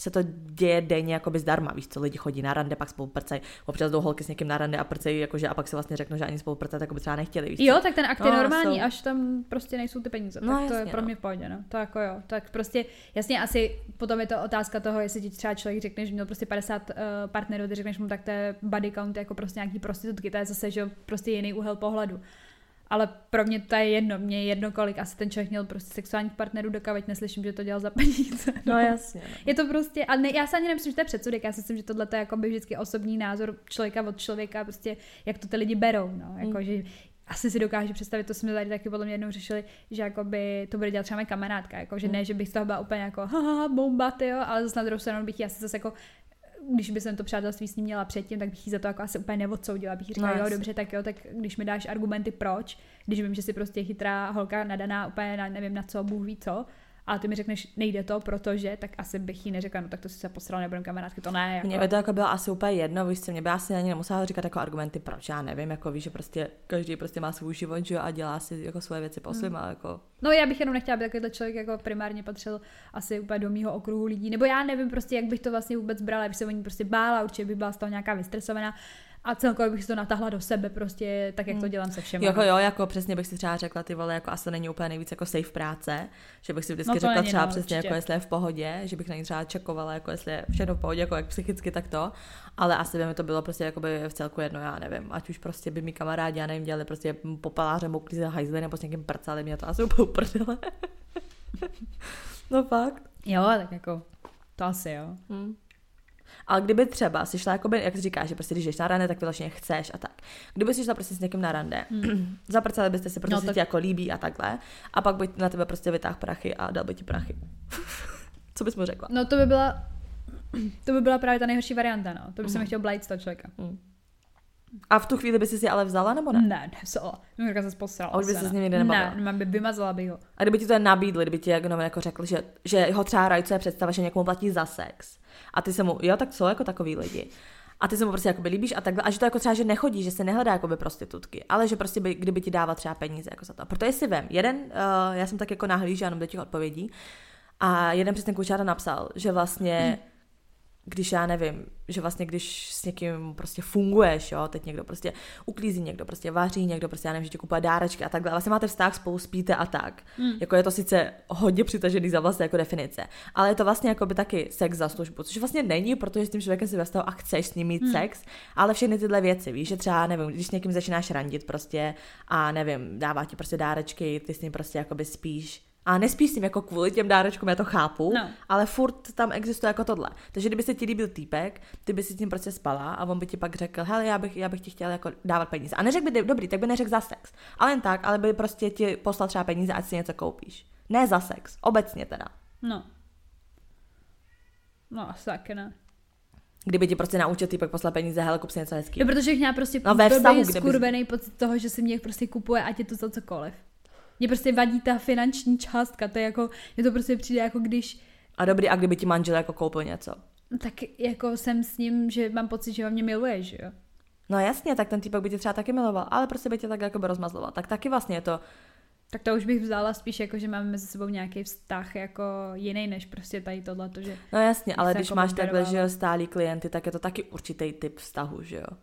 A: se to děje denně jakoby zdarma, víš co, lidi chodí na rande, pak spolu prcají, občas jdou holky s někým na rande a prcají, jakože a pak si vlastně řeknou, že ani spolu prcat, jako by třeba nechtěli, víš co?
B: Jo, tak ten akt je
A: No,
B: normální,
A: jsou-
B: až tam prostě nejsou ty peníze.
A: No,
B: tak to je
A: jasně,
B: pro
A: no.
B: mě v pohodě, no. To jako jo. Tak prostě, jasně asi potom je to otázka toho, jestli ti třeba člověk řekne, že měl prostě 50 uh, partnerů, ty řekneš mu, tak to je body count jako prostě nějaký prostitutky, to je zase, že prostě jiný úhel pohledu. Ale pro mě to je jedno, mě je jedno, kolik asi ten člověk měl prostě sexuálních partnerů, dokud neslyším, že to dělal za peníze.
A: No jasně. No.
B: Je to prostě, ale ne, já se ani nemyslím, že to je předsudek, já si myslím, že tohle je jako by vždycky osobní názor člověka od člověka, prostě jak to ty lidi berou, no, jako,
A: Mm.
B: že asi si dokážu představit, to jsme tady taky podle mě jednou řešili, že jakoby to bude dělat třeba moje kamarádka, jako, že ne, že bych z toho byla úplně jako haha, bomba, tyjo, ale zase na druhou stranu bych ji asi zase jako když by jsem to přátelství s ním měla předtím, tak bych jí za to jako asi úplně neodsoudila. Bych jí říkala,
A: No,
B: jo, dobře, tak jo, tak když mi dáš argumenty proč, když vím, že si prostě chytrá holka nadaná úplně na, nevím na co, Bůh ví co, a ty mi řekneš, nejde to, protože, tak asi bych jí neřekla, no tak to si se posral, nebudem kamarádky, to ne. Jako.
A: Mně by to jako bylo asi úplně jedno, víš co, mě by asi ani nemusela říkat jako argumenty, proč, já nevím, jako víš, že prostě každý prostě má svůj život, že a dělá si jako svoje věci po svým, a jako,
B: No já bych jenom nechtěla, aby takovýhle člověk jako primárně patřil asi úplně do mýho okruhu lidí, nebo já nevím prostě, jak bych to vlastně vůbec brala, bych se o ní prostě bála, určitě by byla z toho nějaká vystresovaná a celkově bych si to natahla do sebe prostě, tak jak to dělám se všemi.
A: jako jo, jako přesně bych si třeba řekla, ty vole, jako asi to není úplně nejvíc jako safe práce, že bych si vždycky
B: No
A: řekla
B: není,
A: třeba
B: no,
A: přesně,
B: určitě.
A: jako jestli je v pohodě, že bych na ní třeba čekovala, jako jestli je všechno v pohodě, jako jak psychicky, tak to, ale asi by mi to bylo prostě jako by v celku jedno, já nevím, ať už prostě by mi kamarádi, já nevím, dělali prostě popaláře, moukli se hajzly nebo s někým prcali, mě to asi úplně uprdele. no fakt.
B: Jo, tak jako, to asi jo.
A: Hmm. Ale kdyby třeba si šla, jakoby, jak jsi říkáš, že prostě když jdeš na rande, tak vyloženě chceš a tak. Kdyby si šla prostě s někým na rande, hmm. zapracali byste si, protože
B: No tak-
A: si ti jako líbí a takhle, a pak by na tebe prostě vytáhl prachy a dal by ti prachy. Co bys mu řekla?
B: No to by byla, to by byla právě ta nejhorší varianta, no. To by jsem chtěl blajit z toho člověka.
A: A v tu chvíli by si si ale vzala nebo ne?
B: Ne, nevzala. No, se posrala.
A: A už by
B: se,
A: s ním nikdy nebavila?
B: Ne, by vymazala bych ho.
A: A kdyby ti to nabídli, kdyby ti jako, jako řekl, že, že ho třeba rajcuje představa, že někomu platí za sex. A ty se mu, jo, tak co jako takový lidi. A ty se mu prostě jakoby líbíš a takhle. A že to jako třeba, že nechodí, že se nehledá jakoby prostitutky, ale že prostě by, kdyby ti dával třeba peníze jako za to. Proto si vem, jeden, uh, já jsem tak jako nahlížela jenom do těch odpovědí, a jeden přesně kučára napsal, že vlastně když já nevím, že vlastně když s někým prostě funguješ, jo, teď někdo prostě uklízí, někdo prostě vaří, někdo prostě, já nevím, že ti kupuje dárečky a takhle, a vlastně máte vztah, spolu spíte a tak. Mm. Jako je to sice hodně přitažený za vlastně jako definice, ale je to vlastně jako by taky sex za službu, což vlastně není, protože s tím člověkem si ve vztahu a chceš s ním mít mm. sex, ale všechny tyhle věci, víš, že třeba, nevím, když s někým začínáš randit prostě a nevím, dává ti prostě dárečky, ty s ním prostě jakoby spíš, a nespíš s ním jako kvůli těm dárečkům, já to chápu,
B: No.
A: ale furt tam existuje jako tohle. Takže kdyby se ti líbil týpek, ty by si s ním prostě spala a on by ti pak řekl, hele, já bych, já bych ti chtěl jako dávat peníze. A neřekl by, dobrý, tak by neřekl za sex. Ale jen tak, ale by prostě ti poslal třeba peníze, ať si něco koupíš. Ne za sex, obecně teda.
B: No. No, asi taky ne.
A: Kdyby ti prostě naučil týpek poslat peníze, hele, kup si něco
B: Jo,
A: hezký.
B: protože bych měla prostě
A: No, ve vztahu,
B: skurvený pocit toho, že si mě prostě kupuje, ať je to za cokoliv. Mně prostě vadí ta finanční částka, to je jako, mě to prostě přijde jako když,
A: A dobrý, a kdyby ti manžel jako koupil něco.
B: tak jako jsem s ním, že mám pocit, že ho mě miluje, že jo.
A: No jasně, tak ten týpek by tě třeba taky miloval, ale prostě by tě tak jako by rozmazloval. Tak taky vlastně je to,
B: Tak to už bych vzala spíš jako, že máme mezi sebou nějaký vztah jako jiný, než prostě tady tohle, to, že
A: no jasně, ale když
B: jako
A: máš takhle, že jo, stálí klienty, tak je to taky určitý typ vztahu, že jo.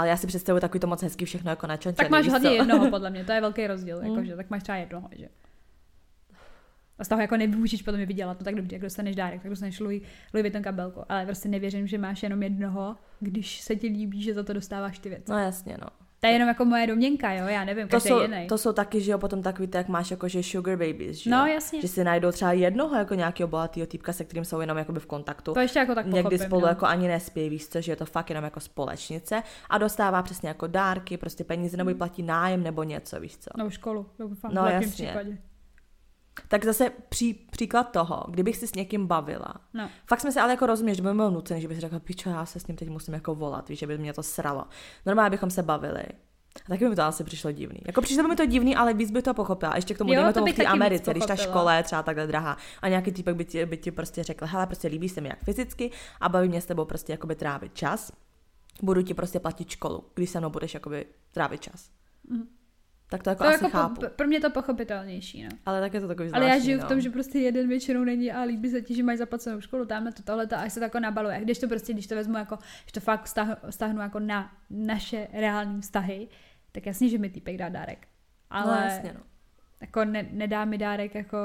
A: Ale já si představuji takový to moc hezký všechno jako načančený.
B: Tak máš hlavně jednoho, podle mě, to je velký rozdíl,
A: Mm.
B: jakože, tak máš třeba jednoho, že. A z toho jako nemůžeš potom je vydělat, no tak dobře, jak dostaneš dárek, tak dostaneš Louis, Louis Vuitton kabelku, ale prostě nevěřím, že máš jenom jednoho, když se ti líbí, že za to dostáváš ty věci.
A: No jasně, no.
B: To je jenom jako moje domněnka, jo, já nevím,
A: To jsou,
B: jiný.
A: to jsou taky, že jo, potom takový, jak máš jako, že sugar babies, že
B: No, jasně.
A: Že si najdou třeba jednoho jako nějakého bohatého týpka, se kterým jsou jenom jakoby v kontaktu.
B: To ještě jako tak
A: Někdy
B: pochopím,
A: spolu
B: no.
A: jako ani nespí, víš co, že je to fakt jenom jako společnice a dostává přesně jako dárky, prostě peníze, nebo jí platí nájem nebo něco, víš co.
B: Nebo školu, doufám,
A: No,
B: v
A: jasně.
B: případě.
A: Tak zase pří, příklad toho, kdybych si s někým bavila.
B: No.
A: Fakt jsme se ale jako rozuměli, že by byl nucený, že bych si řekla, pičo, já se s ním teď musím jako volat, víš, že by mě to sralo. Normálně bychom se bavili. A taky by mi to asi přišlo divný. Jako přišlo by mi to divný, ale víc by to pochopila. A ještě k tomu,
B: Jo, to
A: tomu
B: bych
A: v té Americe, když ta škola je třeba takhle drahá a nějaký týpek by ti, by ti prostě řekl, hele, prostě líbí se mi jak fyzicky a baví mě s tebou prostě jakoby trávit čas. Budu ti prostě platit školu, když se mnou budeš jakoby trávit čas.
B: Mhm.
A: Tak to jako
B: To
A: asi
B: jako
A: chápu.
B: po, pro mě to pochopitelnější, no.
A: Ale tak je to takový
B: Ale já
A: zvláštní,
B: žiju
A: no.
B: v tom, že prostě jeden většinou není a líbí se ti, že máš zaplacenou školu, tamhle to, tohle a až se to jako nabaluje. Když to prostě, když to vezmu jako, když to fakt vztahnu jako na naše reální vztahy, tak jasně, že mi týpek dá dárek. Ale
A: No jasně, no.
B: jako ne, nedá mi dárek jako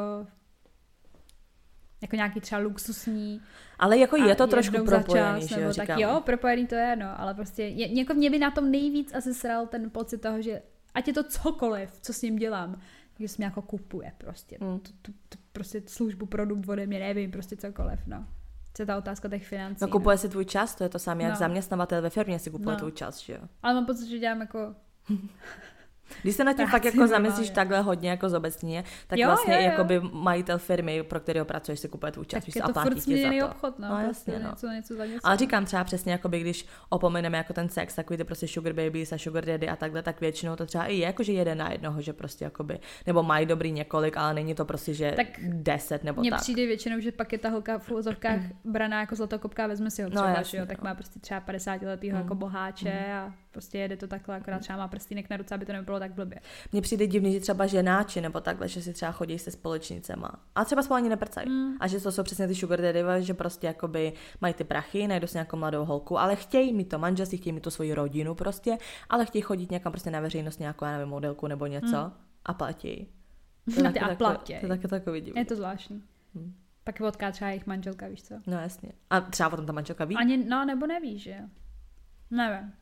B: jako nějaký třeba luxusní.
A: Ale jako je to trošku propojený,
B: čas,
A: že jo,
B: tak jo, propojený to je, no, ale prostě je, jako mě by na tom nejvíc asi sral ten pocit toho, že ať je to cokoliv, co s ním dělám, že se mě jako kupuje prostě.
A: Mm.
B: Tu, tu, tu, prostě službu, produkt ode mě, nevím, prostě cokoliv, no. Co je ta otázka těch financí.
A: No kupuje si tvůj čas, to je to samé, jak
B: No.
A: zaměstnavatel ve firmě si kupuje
B: No.
A: tvůj čas, že jo.
B: Ale mám pocit, že dělám jako
A: Když se na tím fakt jako zamyslíš takhle hodně jako zobecně, tak
B: Jo,
A: vlastně
B: jo, jo.
A: jakoby majitel firmy, pro kterého pracuješ, si kupuje tvůj čas,
B: Tak je
A: co, a
B: to
A: platí
B: furt
A: ti za to.
B: obchod, no.
A: No,
B: prostě
A: jasně, no.
B: něco, něco za něco.
A: Ale říkám třeba přesně, jakoby, když opomeneme jako ten sex, takový ty prostě sugar babies a sugar daddy a takhle, tak většinou to třeba i je jako, že jeden na jednoho, že prostě jakoby, nebo mají dobrý několik, ale není to prostě, že
B: Tak
A: deset nebo
B: Mně
A: tak.
B: přijde většinou, že pak je ta holka v úzovkách braná jako zlatokopka, vezme si ho
A: No,
B: třeba,
A: jasně,
B: že jo, tak
A: no.
B: má prostě třeba 50 letýho jako boháče a prostě jede to takhle, akorát třeba má prstínek na ruce, aby to nebylo tak blbě.
A: Mně přijde divný, že třeba ženáči nebo takhle, že si třeba chodí se společnicema. A třeba spolu ani neprcají.
B: Mm.
A: A že to jsou přesně ty sugar daddy, že prostě jakoby mají ty prachy, najdou si nějakou mladou holku, ale chtějí mít to manželství, chtějí mít tu svoji rodinu prostě, ale chtějí chodit někam prostě na veřejnost, nějakou, já nevím, modelku nebo něco a platí. To
B: A
A: taky
B: platí.
A: To je taky takový divný.
B: Je to zvláštní.
A: Hmm.
B: Pak vodká třeba jejich manželka, víš co?
A: No jasně. A třeba potom ta manželka ví.
B: Ani, no, nebo nevíš, že jo? Nevím.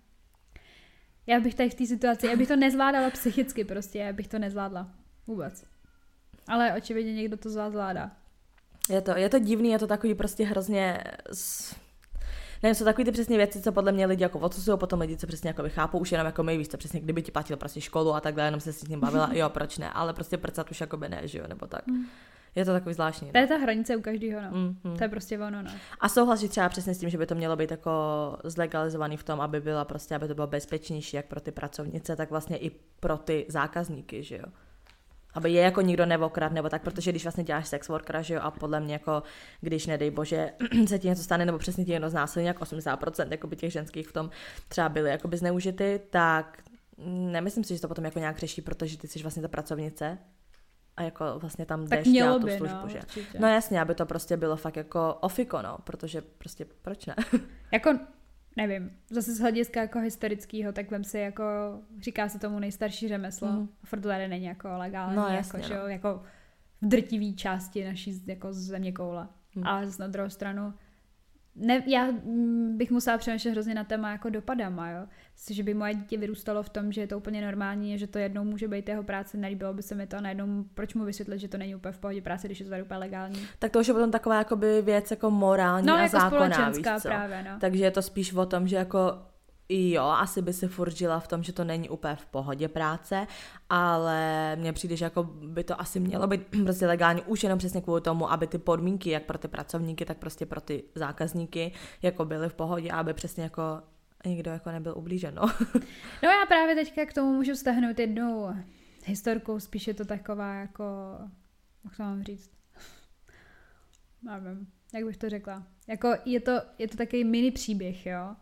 B: Já bych tady v té situaci, já bych to nezvládala psychicky prostě, já bych to nezvládla. Vůbec. Ale očividně někdo to zvládá.
A: Je to, je to divný, je to takový prostě hrozně... S... Nevím, jsou takový ty přesně věci, co podle mě lidi jako odsuzují, potom lidi, co přesně jako chápou, už jenom jako my, víš co, přesně kdyby ti platil prostě školu a takhle, jenom se s ním bavila, jo, proč ne, ale prostě prcat už jako by ne, že jo, nebo tak. Je to takový zvláštní.
B: To je ta hranice u každého, no.
A: Mm, mm.
B: To je prostě ono, no.
A: A souhlasí třeba přesně s tím, že by to mělo být jako zlegalizovaný v tom, aby byla prostě, aby to bylo bezpečnější jak pro ty pracovnice, tak vlastně i pro ty zákazníky, že jo. Aby je jako nikdo nevokrad, nebo tak, protože když vlastně děláš sex workera, že jo, a podle mě jako, když nedej bože, se ti něco stane, nebo přesně ti někdo znásilní, jak 80% jako by těch ženských v tom třeba byly jako by zneužity, tak nemyslím si, že to potom jako nějak řeší, protože ty jsi vlastně ta pracovnice a jako vlastně tam
B: Tak
A: jdeš
B: mělo
A: dělat tu službu,
B: no,
A: že?
B: určitě.
A: No jasně, aby to prostě bylo fakt jako ofiko, no, protože prostě proč ne?
B: Jako, nevím, zase z hlediska jako historického, tak vem si jako, říká se tomu nejstarší řemeslo, mm. furt to tady není jako legální,
A: No,
B: jako,
A: jasně,
B: že,
A: no.
B: jo, jako v drtivé části naší jako země koule.
A: Mhm.
B: Ale zase na druhou stranu, ne, já mm, bych musela přemýšlet hrozně na téma jako dopadama, jo. Že by moje dítě vyrůstalo v tom, že je to úplně normální, že to jednou může být jeho práce, nelíbilo by se mi to a najednou, proč mu vysvětlit, že to není úplně v pohodě práce, když je to tady úplně legální.
A: tak to už je potom taková jakoby věc jako morální
B: No,
A: a
B: jako
A: zákonná, víš co?
B: právě, no.
A: Takže je to spíš o tom, že jako jo, asi by si furt žila v tom, že to není úplně v pohodě práce, ale mně přijde, že jako by to asi mělo být prostě legální už jenom přesně kvůli tomu, aby ty podmínky, jak pro ty pracovníky, tak prostě pro ty zákazníky, jako byly v pohodě aby přesně jako nikdo jako nebyl ublížen, no.
B: No já právě teďka k tomu můžu stahnout jednu historku, spíš je to taková jako, jak to mám říct, nevím, jak bych to řekla. Jako je to, je to takový mini příběh, jo.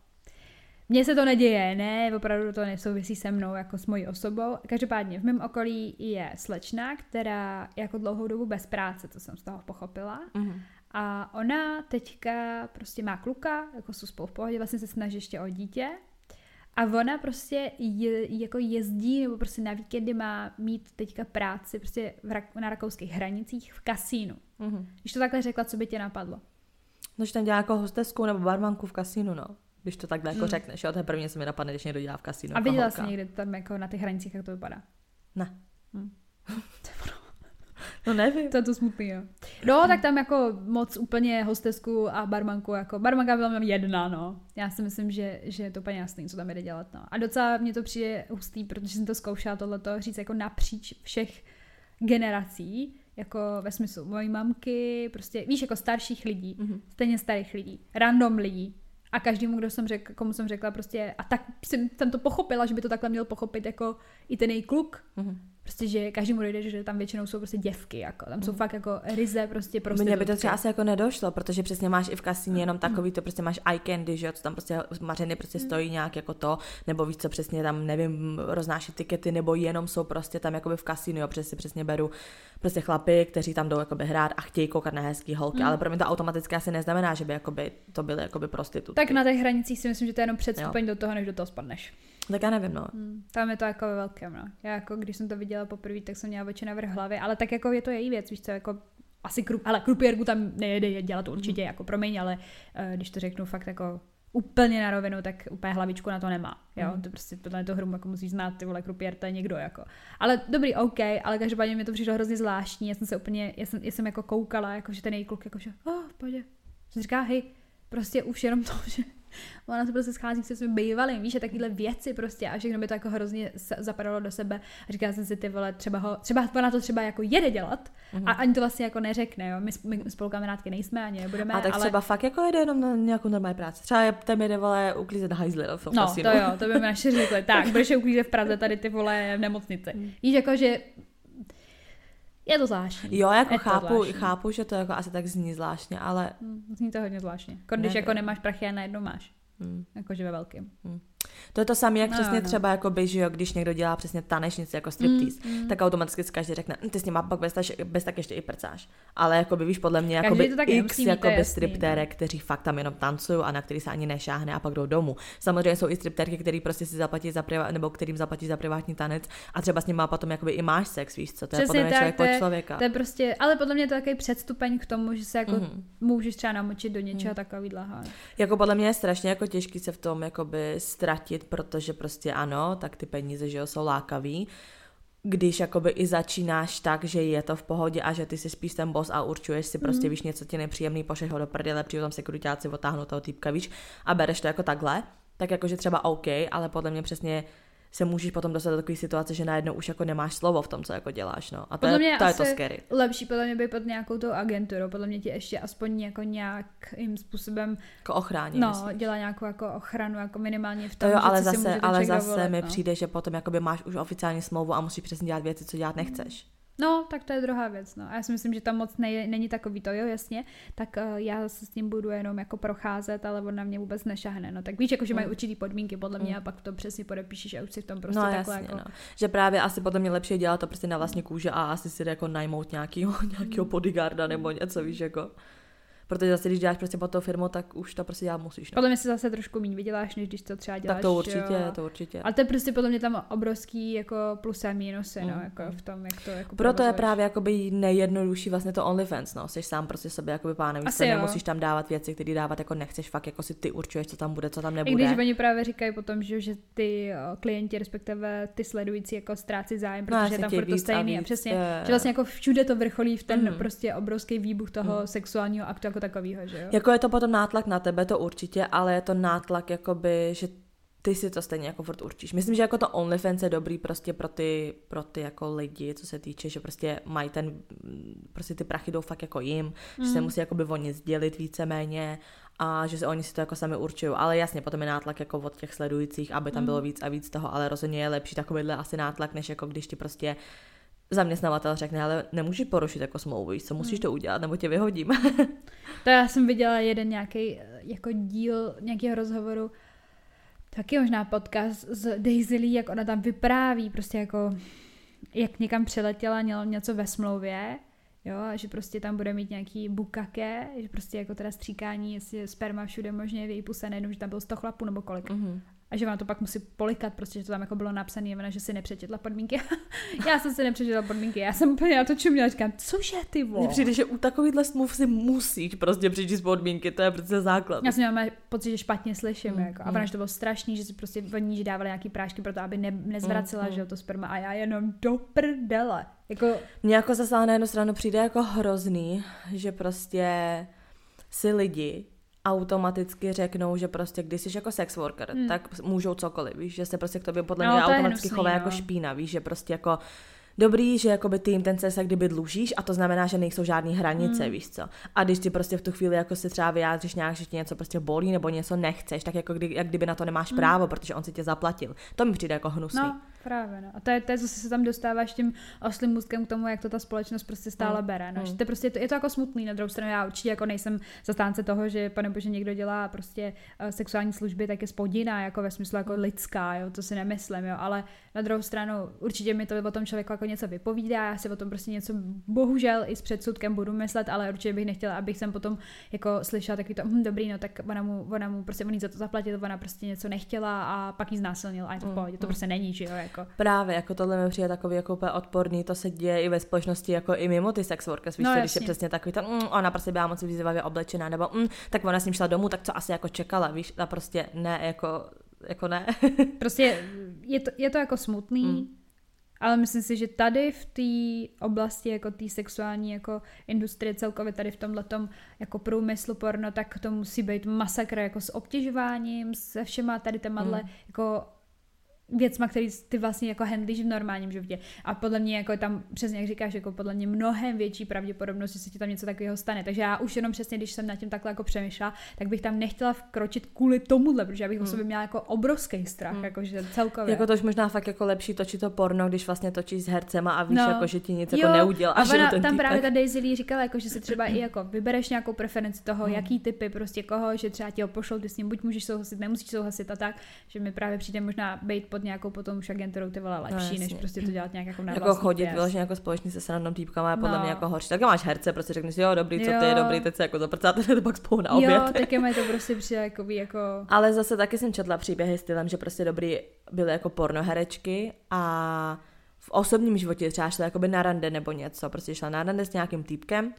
B: Mně se to neděje, ne, opravdu to nesouvisí se mnou, jako s mojí osobou. Každopádně v mém okolí je slečna, která jako dlouhou dobu bez práce, co jsem z toho pochopila.
A: Mhm.
B: A ona teďka prostě má kluka, jako jsou spolu v pohodě, vlastně se snaží ještě o dítě. A ona prostě je, jako jezdí, nebo prostě na víkendy má mít teďka práci prostě v rak, na rakouských hranicích v kasínu.
A: Mhm.
B: Když to takhle řekla, co by tě napadlo?
A: No, že tam dělá jako hostesku nebo barmanku v kasínu, no. Když to takhle jako
B: Mm.
A: řekneš, jo, to je první, co mi napadne, když někdo dělá v kasínu.
B: A
A: jako
B: viděla jsi někdy tam jako na těch hranicích, jak to vypadá?
A: Ne.
B: Hm.
A: No nevím.
B: To je to smutný, jo. No, tak tam jako moc úplně hostesku a barmanku, jako barmanka byla jenom jedna, no. Já si myslím, že, že je to úplně jasný, co tam jde dělat, no. A docela mě to přijde hustý, protože jsem to zkoušela tohleto říct jako napříč všech generací, jako ve smyslu mojí mamky, prostě, víš, jako starších lidí,
A: Mhm.
B: stejně starých lidí, random lidí. A každému, kdo jsem řekla, komu jsem řekla prostě, a tak jsem, jsem to pochopila, že by to takhle měl pochopit jako i ten její kluk,
A: Mhm.
B: Prostě, že každému dojde, že tam většinou jsou prostě děvky, jako. Tam jsou fakt jako ryze prostě prostě.
A: Mně by to třeba asi jako nedošlo, protože přesně máš i v kasíně jenom takový, to prostě máš eye candy, že jo, co tam prostě mařeny prostě stojí nějak jako to, nebo víš co, přesně tam, nevím, roznáší tikety, nebo jenom jsou prostě tam jakoby v kasínu, jo, přesně, přesně beru prostě chlapy, kteří tam jdou jakoby hrát a chtějí koukat na hezký holky,
B: Mm.
A: ale pro mě to automaticky asi neznamená, že by jakoby to byly jakoby prostitutky.
B: Tak na těch hranicích si myslím, že to je jenom předstupeň do toho, než do toho spadneš.
A: Tak já nevím, no.
B: Hmm. Tam je to jako ve velkém, no. Já jako, když jsem to viděla poprvé, tak jsem měla oči na vrch hlavy, ale tak jako je to její věc, víš co, jako asi krup, ale krupěrku tam nejede dělat určitě, jako promiň, ale uh, když to řeknu fakt jako úplně na rovinu, tak úplně hlavičku na to nemá. Jo,
A: Mhm.
B: to prostě tohle to hru jako musí znát, ty vole krupěr, to je někdo jako. Ale dobrý, OK, ale každopádně mi to přišlo hrozně zvláštní, já jsem se úplně, já jsem, já jsem jako koukala, jako že ten její kluk, jako že, oh, pohodě. Jsem říká, hej, prostě už jenom to, že ona se prostě schází se svým bývalým, víš, a takovéhle věci prostě a všechno by to jako hrozně zapadalo do sebe a říká jsem si ty vole, třeba ho, třeba ona to třeba jako jede dělat mm-hmm. a ani to vlastně jako neřekne, jo, my, my spolu kamarádky nejsme, ani nebudeme,
A: A tak
B: ale...
A: třeba fakt jako jede jenom na nějakou normální práci. Třeba je tam jede vole uklízet hajzly
B: No, to jo, to by mi naše řekli. Tak, budeš uklízet v Praze, tady ty vole v nemocnici. Mm. Víš, jako, že je to zvláštní.
A: Jo, jako chápu, zvláštní. chápu, že to jako asi tak zní zvláštně, ale...
B: Hmm, zní to hodně zvláštně. Jako když ne, jako nemáš prachy a najednou máš. Hmm. Jakože ve velkým. Hmm.
A: To je to samé, jak no, přesně no. třeba, jako by, že jo, když někdo dělá přesně tanečnici jako striptease, mm, mm. tak automaticky každý řekne, hm, ty s ním pak bez, bez tak ještě i prcáš. Ale jako by víš, podle mě, jako by x jako by striptérek, no. kteří fakt tam jenom tancují a na který se ani nešáhne a pak jdou domů. Samozřejmě jsou i striptérky, který prostě si zaplatí za priva, nebo kterým zaplatí za privátní tanec a třeba s ním má potom jakoby i máš sex, víš co, to Přesně je podle mě člověk to je, člověka.
B: To je prostě, ale podle mě to je takový předstupeň k tomu, že se jako mm. můžeš třeba namočit do něčeho mm. takového.
A: Jako podle mě je strašně jako těžký se v tom jakoby ztratit, protože prostě ano, tak ty peníze, že jo, jsou lákavý, když jakoby i začínáš tak, že je to v pohodě a že ty si spíš ten boss a určuješ si prostě, mm. víš, něco ti nepříjemný, pošleš ho do prdele, přijde tam sekuritáci, otáhnou toho týpka, víš, a bereš to jako takhle, tak jakože třeba OK, ale podle mě přesně se můžeš potom dostat do takové situace, že najednou už jako nemáš slovo v tom, co jako děláš, no. A to, podle je, to je to scary.
B: Lepší podle mě by pod nějakou tou agenturou, podle mě ti ještě aspoň jako nějakým způsobem
A: jako ochrání.
B: No, myslím. dělá nějakou jako ochranu, jako minimálně v tom,
A: to jo, ale
B: že
A: zase, ale zase
B: dovolit,
A: mi
B: no.
A: přijde, že potom jakoby máš už oficiální smlouvu a musíš přesně dělat věci, co dělat nechceš. Mm.
B: No, tak to je druhá věc. No. A já si myslím, že tam moc nej, není takový to, jo, jasně. Tak uh, já se s tím budu jenom jako procházet, ale on na mě vůbec nešahne. No tak víš, jako, že mají mm. určitý podmínky podle mě mm. a pak to přesně podepíšeš a už si v tom prostě no, takhle jasně, jako... no.
A: Že právě asi podle mě lepší dělat to prostě na vlastní kůže a asi si jako najmout nějakýho, nějakýho bodyguarda nebo něco, víš, jako protože zase, když děláš prostě pod tou firmou, tak už to prostě dělat musíš.
B: No. Podle mě si zase trošku méně vyděláš, než když to třeba děláš.
A: Tak to určitě, jo. to určitě.
B: Ale to je prostě podle mě tam obrovský jako plus a minusy, no, mm. no, jako v tom, jak to jako
A: Proto je právě jakoby nejjednodušší vlastně to OnlyFans, no, jsi sám prostě sobě jakoby pánem, víš, nemusíš tam dávat věci, které dávat jako nechceš, fakt jako si ty určuješ, co tam bude, co tam nebude.
B: I když oni právě říkají potom, že, že ty klienti, respektive ty sledující jako ztrácí zájem, no, protože no, tam furt to stejný a, přesně, je, že vlastně jako všude to vrcholí v ten mm. prostě obrovský výbuch toho mm. sexuálního aktu jako takového, že jo?
A: Jako je to potom nátlak na tebe, to určitě, ale je to nátlak jakoby, že ty si to stejně jako furt určíš. Myslím, že jako to OnlyFans je dobrý prostě pro ty, pro ty jako lidi, co se týče, že prostě mají ten, prostě ty prachy jdou fakt jako jim, mm. že se mhm. musí jakoby o nic dělit víceméně a že se oni si to jako sami určují. Ale jasně, potom je nátlak jako od těch sledujících, aby tam mm. bylo víc a víc toho, ale rozhodně je lepší takovýhle asi nátlak, než jako když ti prostě zaměstnavatel řekne, ale nemůžeš porušit jako smlouvu, co musíš hmm. to udělat, nebo tě vyhodím.
B: to já jsem viděla jeden nějaký jako díl nějakého rozhovoru, taky možná podcast s Daisy Lee, jak ona tam vypráví, prostě jako jak někam přiletěla, měla něco ve smlouvě, jo, a že prostě tam bude mít nějaký bukake, že prostě jako teda stříkání, jestli je sperma všude možně v její puse, nejenom, že tam bylo 100 chlapů nebo kolik. Mm-hmm a že vám to pak musí polikat, prostě, že to tam jako bylo napsané, že si nepřečetla podmínky. já jsem si nepřečetla podmínky, já jsem úplně na to čuměla, říkám, cože ty vole.
A: Mně přijde, že u takovýchhle smluv si musíš prostě přečíst podmínky, to je prostě základ.
B: Já jsem měla pocit, že špatně slyším, mm, jako. a mm. že to bylo strašný, že si prostě oni že dávali nějaký prášky pro to, aby ne, nezvracela, mm, že to sperma a já jenom do prdele. Jako...
A: Mně jako zase na jednu stranu přijde jako hrozný, že prostě si lidi automaticky řeknou, že prostě když jsi jako sex worker, hmm. tak můžou cokoliv, víš, že se prostě k tobě podle no, mě automaticky chová jako no. špína, víš, že prostě jako dobrý, že jakoby ty jim ten CSA kdyby dlužíš a to znamená, že nejsou žádné hranice, hmm. víš co. A když ty prostě v tu chvíli jako si třeba vyjádříš nějak, že ti něco prostě bolí nebo něco nechceš, tak jako kdy, jak kdyby na to nemáš hmm. právo, protože on si tě zaplatil. To mi přijde jako hnusný.
B: No, právě, no. A to je, to je zase se tam dostáváš tím oslým můstkem k tomu, jak to ta společnost prostě stále hmm. bere. No. Hmm. Že to prostě, je to jako smutný, na druhou stranu já určitě jako nejsem zastánce toho, že pane bože někdo dělá prostě uh, sexuální služby, tak je spodina, jako ve smyslu jako lidská, jo, to si nemyslím, jo, ale na druhou stranu určitě mi to o tom člověku jako něco vypovídá, já si o tom prostě něco bohužel i s předsudkem budu myslet, ale určitě bych nechtěla, abych jsem potom jako slyšela takový to, hm, dobrý, no tak ona mu, ona mu prostě on za to zaplatil, ona prostě něco nechtěla a pak jí znásilnil a je to v pohodě, to mm, prostě není, že jo, jako.
A: Právě, jako tohle mi přijde takový jako úplně odporný, to se děje i ve společnosti, jako i mimo ty sex workers, víš, no, když je přesně takový to, mm, ona prostě byla moc vyzývavě oblečená, nebo mm, tak ona s ním šla domů, tak co asi jako čekala, víš, a prostě ne, jako jako ne.
B: prostě je to, je to jako smutný, mm. Ale myslím si, že tady v té oblasti, jako té sexuální jako industrie celkově tady v tomhle jako průmyslu porno, tak to musí být masakr jako s obtěžováním, se všema tady temadle, mm. jako věcma, který ty vlastně jako handlíš v normálním životě. A podle mě jako tam, přesně jak říkáš, jako podle mě mnohem větší pravděpodobnost, že se ti tam něco takového stane. Takže já už jenom přesně, když jsem nad tím takhle jako přemýšlela, tak bych tam nechtěla vkročit kvůli tomuhle, protože já bych hmm. o sobě měla jako obrovský strach, hmm. jakože celkově.
A: Jako to už možná fakt jako lepší točit to porno, když vlastně točíš s hercema a víš, no. jako, že ti nic jo, jako neudělal. A,
B: ona, tam týpek. právě ta Daisy Lee říkala, jako, že si třeba i jako vybereš nějakou preferenci toho, hmm. jaký typy prostě koho, že třeba ti ho pošlou, ty s ním buď můžeš souhlasit, nemusíš souhlasit a tak, že mi právě přijde možná být pod nějakou potom už agenturou ty vole lepší, no, než prostě to dělat nějak jako na
A: Jako chodit pěs. vyloženě jako společně se srannou týpkama je podle no. mě jako horší. Tak máš herce, prostě řekneš, jo, dobrý, co jo. ty je dobrý, teď se jako zaprcáte, to pak spolu na oběd.
B: Jo, taky mi to prostě přijde jako, jako...
A: Ale zase taky jsem četla příběhy stylem, že prostě dobrý byly jako pornoherečky a v osobním životě třeba šla jakoby na rande nebo něco, prostě šla na rande s nějakým týpkem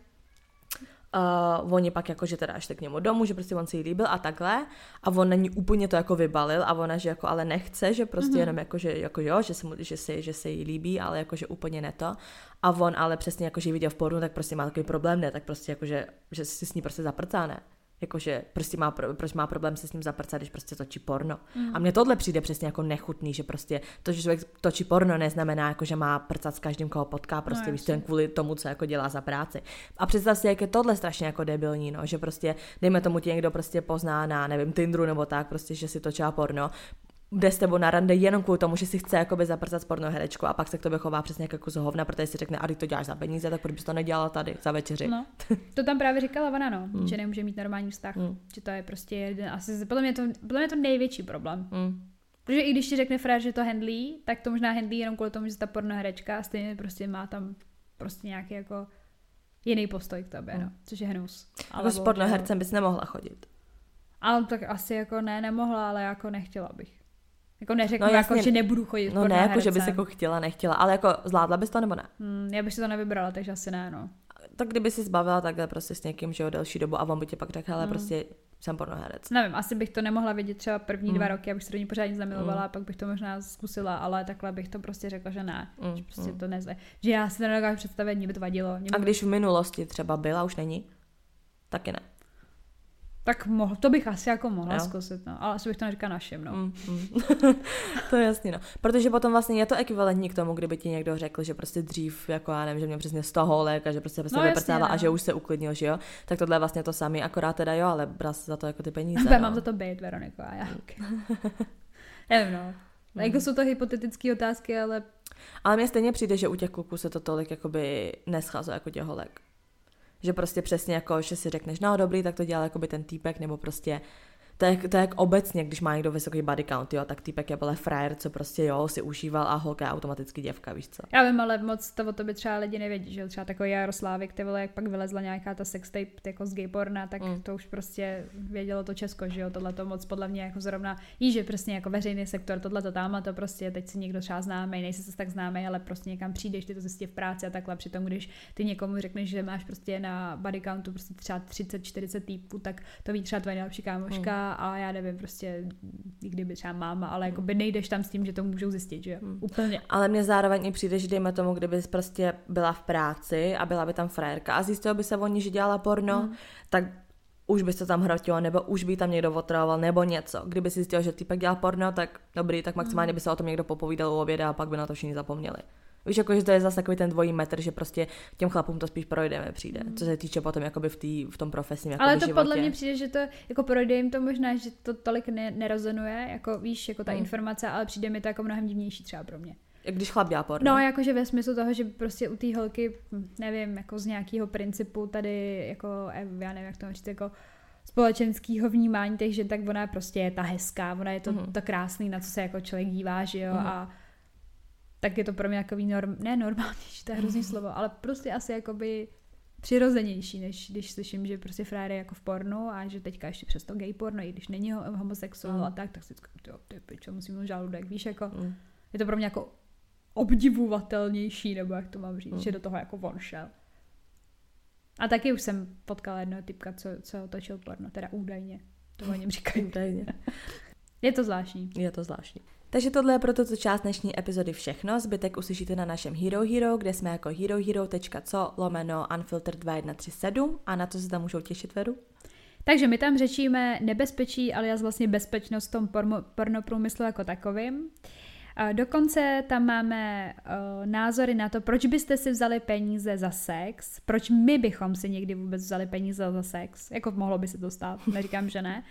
A: Uh, oni pak jako, že teda šli k němu domů, že prostě on si jí líbil a takhle. A on na ní úplně to jako vybalil a ona, že jako ale nechce, že prostě mm-hmm. jenom jako, že jako jo, že se, mu, že, se, že se jí líbí, ale jako, že úplně ne to. A on ale přesně jako, že viděl v pornu, tak prostě má takový problém, ne, tak prostě jako, že, že si s ní prostě zaprcá, ne jakože prostě má, proč má problém se s ním zaprcat, když prostě točí porno. Mm. A mně tohle přijde přesně jako nechutný, že prostě to, že člověk točí porno, neznamená jako, že má prcat s každým, koho potká, prostě no, víš, ten kvůli tomu, co jako dělá za práci. A představ si, jak je tohle strašně jako debilní, no, že prostě, dejme tomu ti někdo prostě pozná na, nevím, Tinderu nebo tak, prostě, že si točá porno, jde s tebou na rande jenom kvůli tomu, že si chce jakoby zaprcat spornou herečku a pak se k tobě chová přesně jako zohovna, protože si řekne, a ty to děláš za peníze, tak proč bys to nedělala tady za večeři. No,
B: to tam právě říkala ona, no, mm. že nemůže mít normální vztah, mm. že to je prostě jeden, asi podle mě to, podle mě to největší problém. Mm. Protože i když ti řekne frér, že to handlí, tak to možná handlí jenom kvůli tomu, že ta pornoherečka a stejně prostě má tam prostě nějaký jako jiný postoj k tobě, mm. no, což je hnus.
A: Jako s pornohercem bys nemohla chodit.
B: Ale tak asi jako ne, nemohla, ale jako nechtěla bych. Jako neřeknu, no, jako, že nebudu chodit
A: No ne, jako, že bys jako chtěla, nechtěla, ale jako zvládla bys to nebo ne?
B: Hmm, já bych si to nevybrala, takže asi ne, no.
A: Tak kdyby si zbavila takhle prostě s někým, že jo, delší dobu a on by ti pak řekl, ale hmm. prostě jsem pornoherec.
B: Nevím, asi bych to nemohla vidět třeba první hmm. dva roky, abych se do ní pořádně zamilovala, hmm. a pak bych to možná zkusila, ale takhle bych to prostě řekla, že ne, hmm. že prostě hmm. to nezve. Že já si to nedokážu představit, mě by to vadilo. Mě
A: by... A když v minulosti třeba byla, už není? Taky ne.
B: Tak mohl, to bych asi jako mohla jo. zkusit, no. ale asi bych to neříkala našim, no. Mm, mm.
A: to je jasný, no. Protože potom vlastně je to ekvivalentní k tomu, kdyby ti někdo řekl, že prostě dřív, jako já nevím, že mě přesně z toho léka, že prostě prostě no, no. a že už se uklidnil, že jo. Tak tohle je vlastně to samé, akorát teda jo, ale bral za to jako ty peníze.
B: Já no. mám za to být, Veroniko, a já. Nevím, no. Mm. Jako jsou to hypotetické otázky, ale...
A: Ale mně stejně přijde, že u těch kluků se to tolik jakoby neschází jako těholek že prostě přesně jako, že si řekneš, no dobrý, tak to dělá jako by ten týpek, nebo prostě to je, to je jak obecně, když má někdo vysoký body count, jo, tak týpek je byl frajer, co prostě jo, si užíval a holka je automaticky děvka, víš co.
B: Já vím, ale moc to o tobě třeba lidi nevědí, že jo, třeba takový Jaroslávik, ty vole, jak pak vylezla nějaká ta sextape jako z gayporna, tak mm. to už prostě vědělo to Česko, že jo, tohle to moc podle mě jako zrovna, jí, že prostě jako veřejný sektor, tohle to tam a to prostě teď si někdo třeba známý, nejsi se tak známý, ale prostě někam přijdeš, ty to zjistí v práci a takhle, přitom když ty někomu řekneš, že máš prostě na body countu prostě třeba 30-40 týpů, tak to ví třeba tvoje nejlepší kámoška, mm a já nevím, prostě i kdyby třeba máma, ale jako by nejdeš tam s tím, že to můžou zjistit, že hmm. úplně.
A: Ale mě zároveň i přijde, že dejme tomu, kdyby prostě byla v práci a byla by tam frajerka a zjistila by se o ní, že dělala porno, hmm. tak už by se tam hrotilo, nebo už by tam někdo otravoval, nebo něco. Kdyby si zjistil, že typek dělá porno, tak dobrý, tak maximálně hmm. by se o tom někdo popovídal u oběda a pak by na to všichni zapomněli. Víš, jako, že to je zase takový ten dvojí metr, že prostě těm chlapům to spíš projde, mi přijde. Mm. Co se týče potom jakoby v, tý, v tom profesním
B: Ale to
A: životě.
B: podle mě přijde, že to jako projde jim to možná, že to tolik ne, nerozonuje, jako víš, jako ta mm. informace, ale přijde mi to jako mnohem divnější třeba pro mě.
A: Jak když chlap dělá porno.
B: No, jakože ve smyslu toho, že prostě u té holky, nevím, jako z nějakého principu tady, jako, já nevím, jak to říct, jako společenského vnímání takže tak ona prostě je ta hezká, ona je to, mm. to krásný, na co se jako člověk dívá, že jo, mm. a tak je to pro mě takový norm, ne normálnější, to je hrozný slovo, ale prostě asi jakoby přirozenější, než když slyším, že prostě frér je jako v pornu a že teďka ještě přesto gay porno, i když není homosexuál mm. a tak, tak si říkám, jo, ty pičo, musím mít žaludek, víš, jako, mm. je to pro mě jako obdivovatelnější, nebo jak to mám říct, mm. že do toho jako von šel. A taky už jsem potkala jednoho typka, co, co točil porno, teda údajně. To o něm říkají.
A: údajně.
B: je to zvláštní.
A: Je to zvláštní. Takže tohle je pro tuto část dnešní epizody všechno. Zbytek uslyšíte na našem Hero Hero, kde jsme jako herohero.co lomeno unfiltered 2137 a na to se tam můžou těšit vedu.
B: Takže my tam řečíme nebezpečí, ale vlastně bezpečnost v tom porno, pornoprůmyslu jako takovým. Dokonce tam máme uh, názory na to, proč byste si vzali peníze za sex, proč my bychom si někdy vůbec vzali peníze za sex, jako mohlo by se to stát, neříkám, že ne.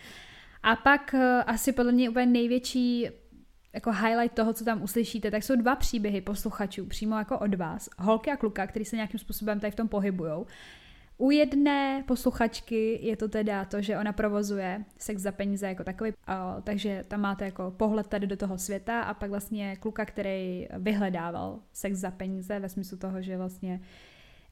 B: A pak uh, asi podle mě úplně největší jako highlight toho, co tam uslyšíte, tak jsou dva příběhy posluchačů přímo jako od vás. Holky a kluka, který se nějakým způsobem tady v tom pohybujou. U jedné posluchačky je to teda to, že ona provozuje sex za peníze jako takový, a, takže tam máte jako pohled tady do toho světa a pak vlastně kluka, který vyhledával sex za peníze ve smyslu toho, že vlastně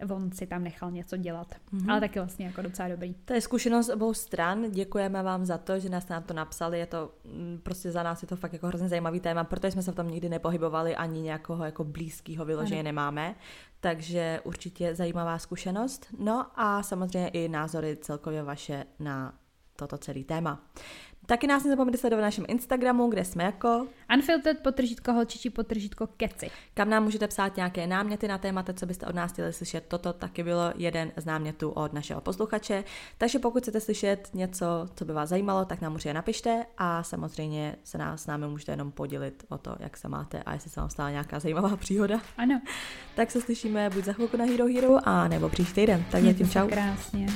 B: on si tam nechal něco dělat. Mm-hmm. Ale taky vlastně jako docela dobrý.
A: To je zkušenost obou stran. Děkujeme vám za to, že nás nám to napsali. Je to mm, prostě za nás je to fakt jako hrozně zajímavý téma, protože jsme se v tom nikdy nepohybovali, ani nějakého jako blízkého vyloženě nemáme. Takže určitě zajímavá zkušenost. No a samozřejmě i názory celkově vaše na toto celé téma. Taky nás nezapomeňte sledovat na našem Instagramu, kde jsme jako
B: Unfiltered potržítko holčičí potržítko keci.
A: Kam nám můžete psát nějaké náměty na témata, co byste od nás chtěli slyšet. Toto taky bylo jeden z námětů od našeho posluchače. Takže pokud chcete slyšet něco, co by vás zajímalo, tak nám určitě napište a samozřejmě se nás s námi můžete jenom podělit o to, jak se máte a jestli se vám stala nějaká zajímavá příhoda.
B: Ano.
A: tak se slyšíme buď za chvilku na Hero Hero a nebo příští týden. Tak zatím čau.
B: Krásně.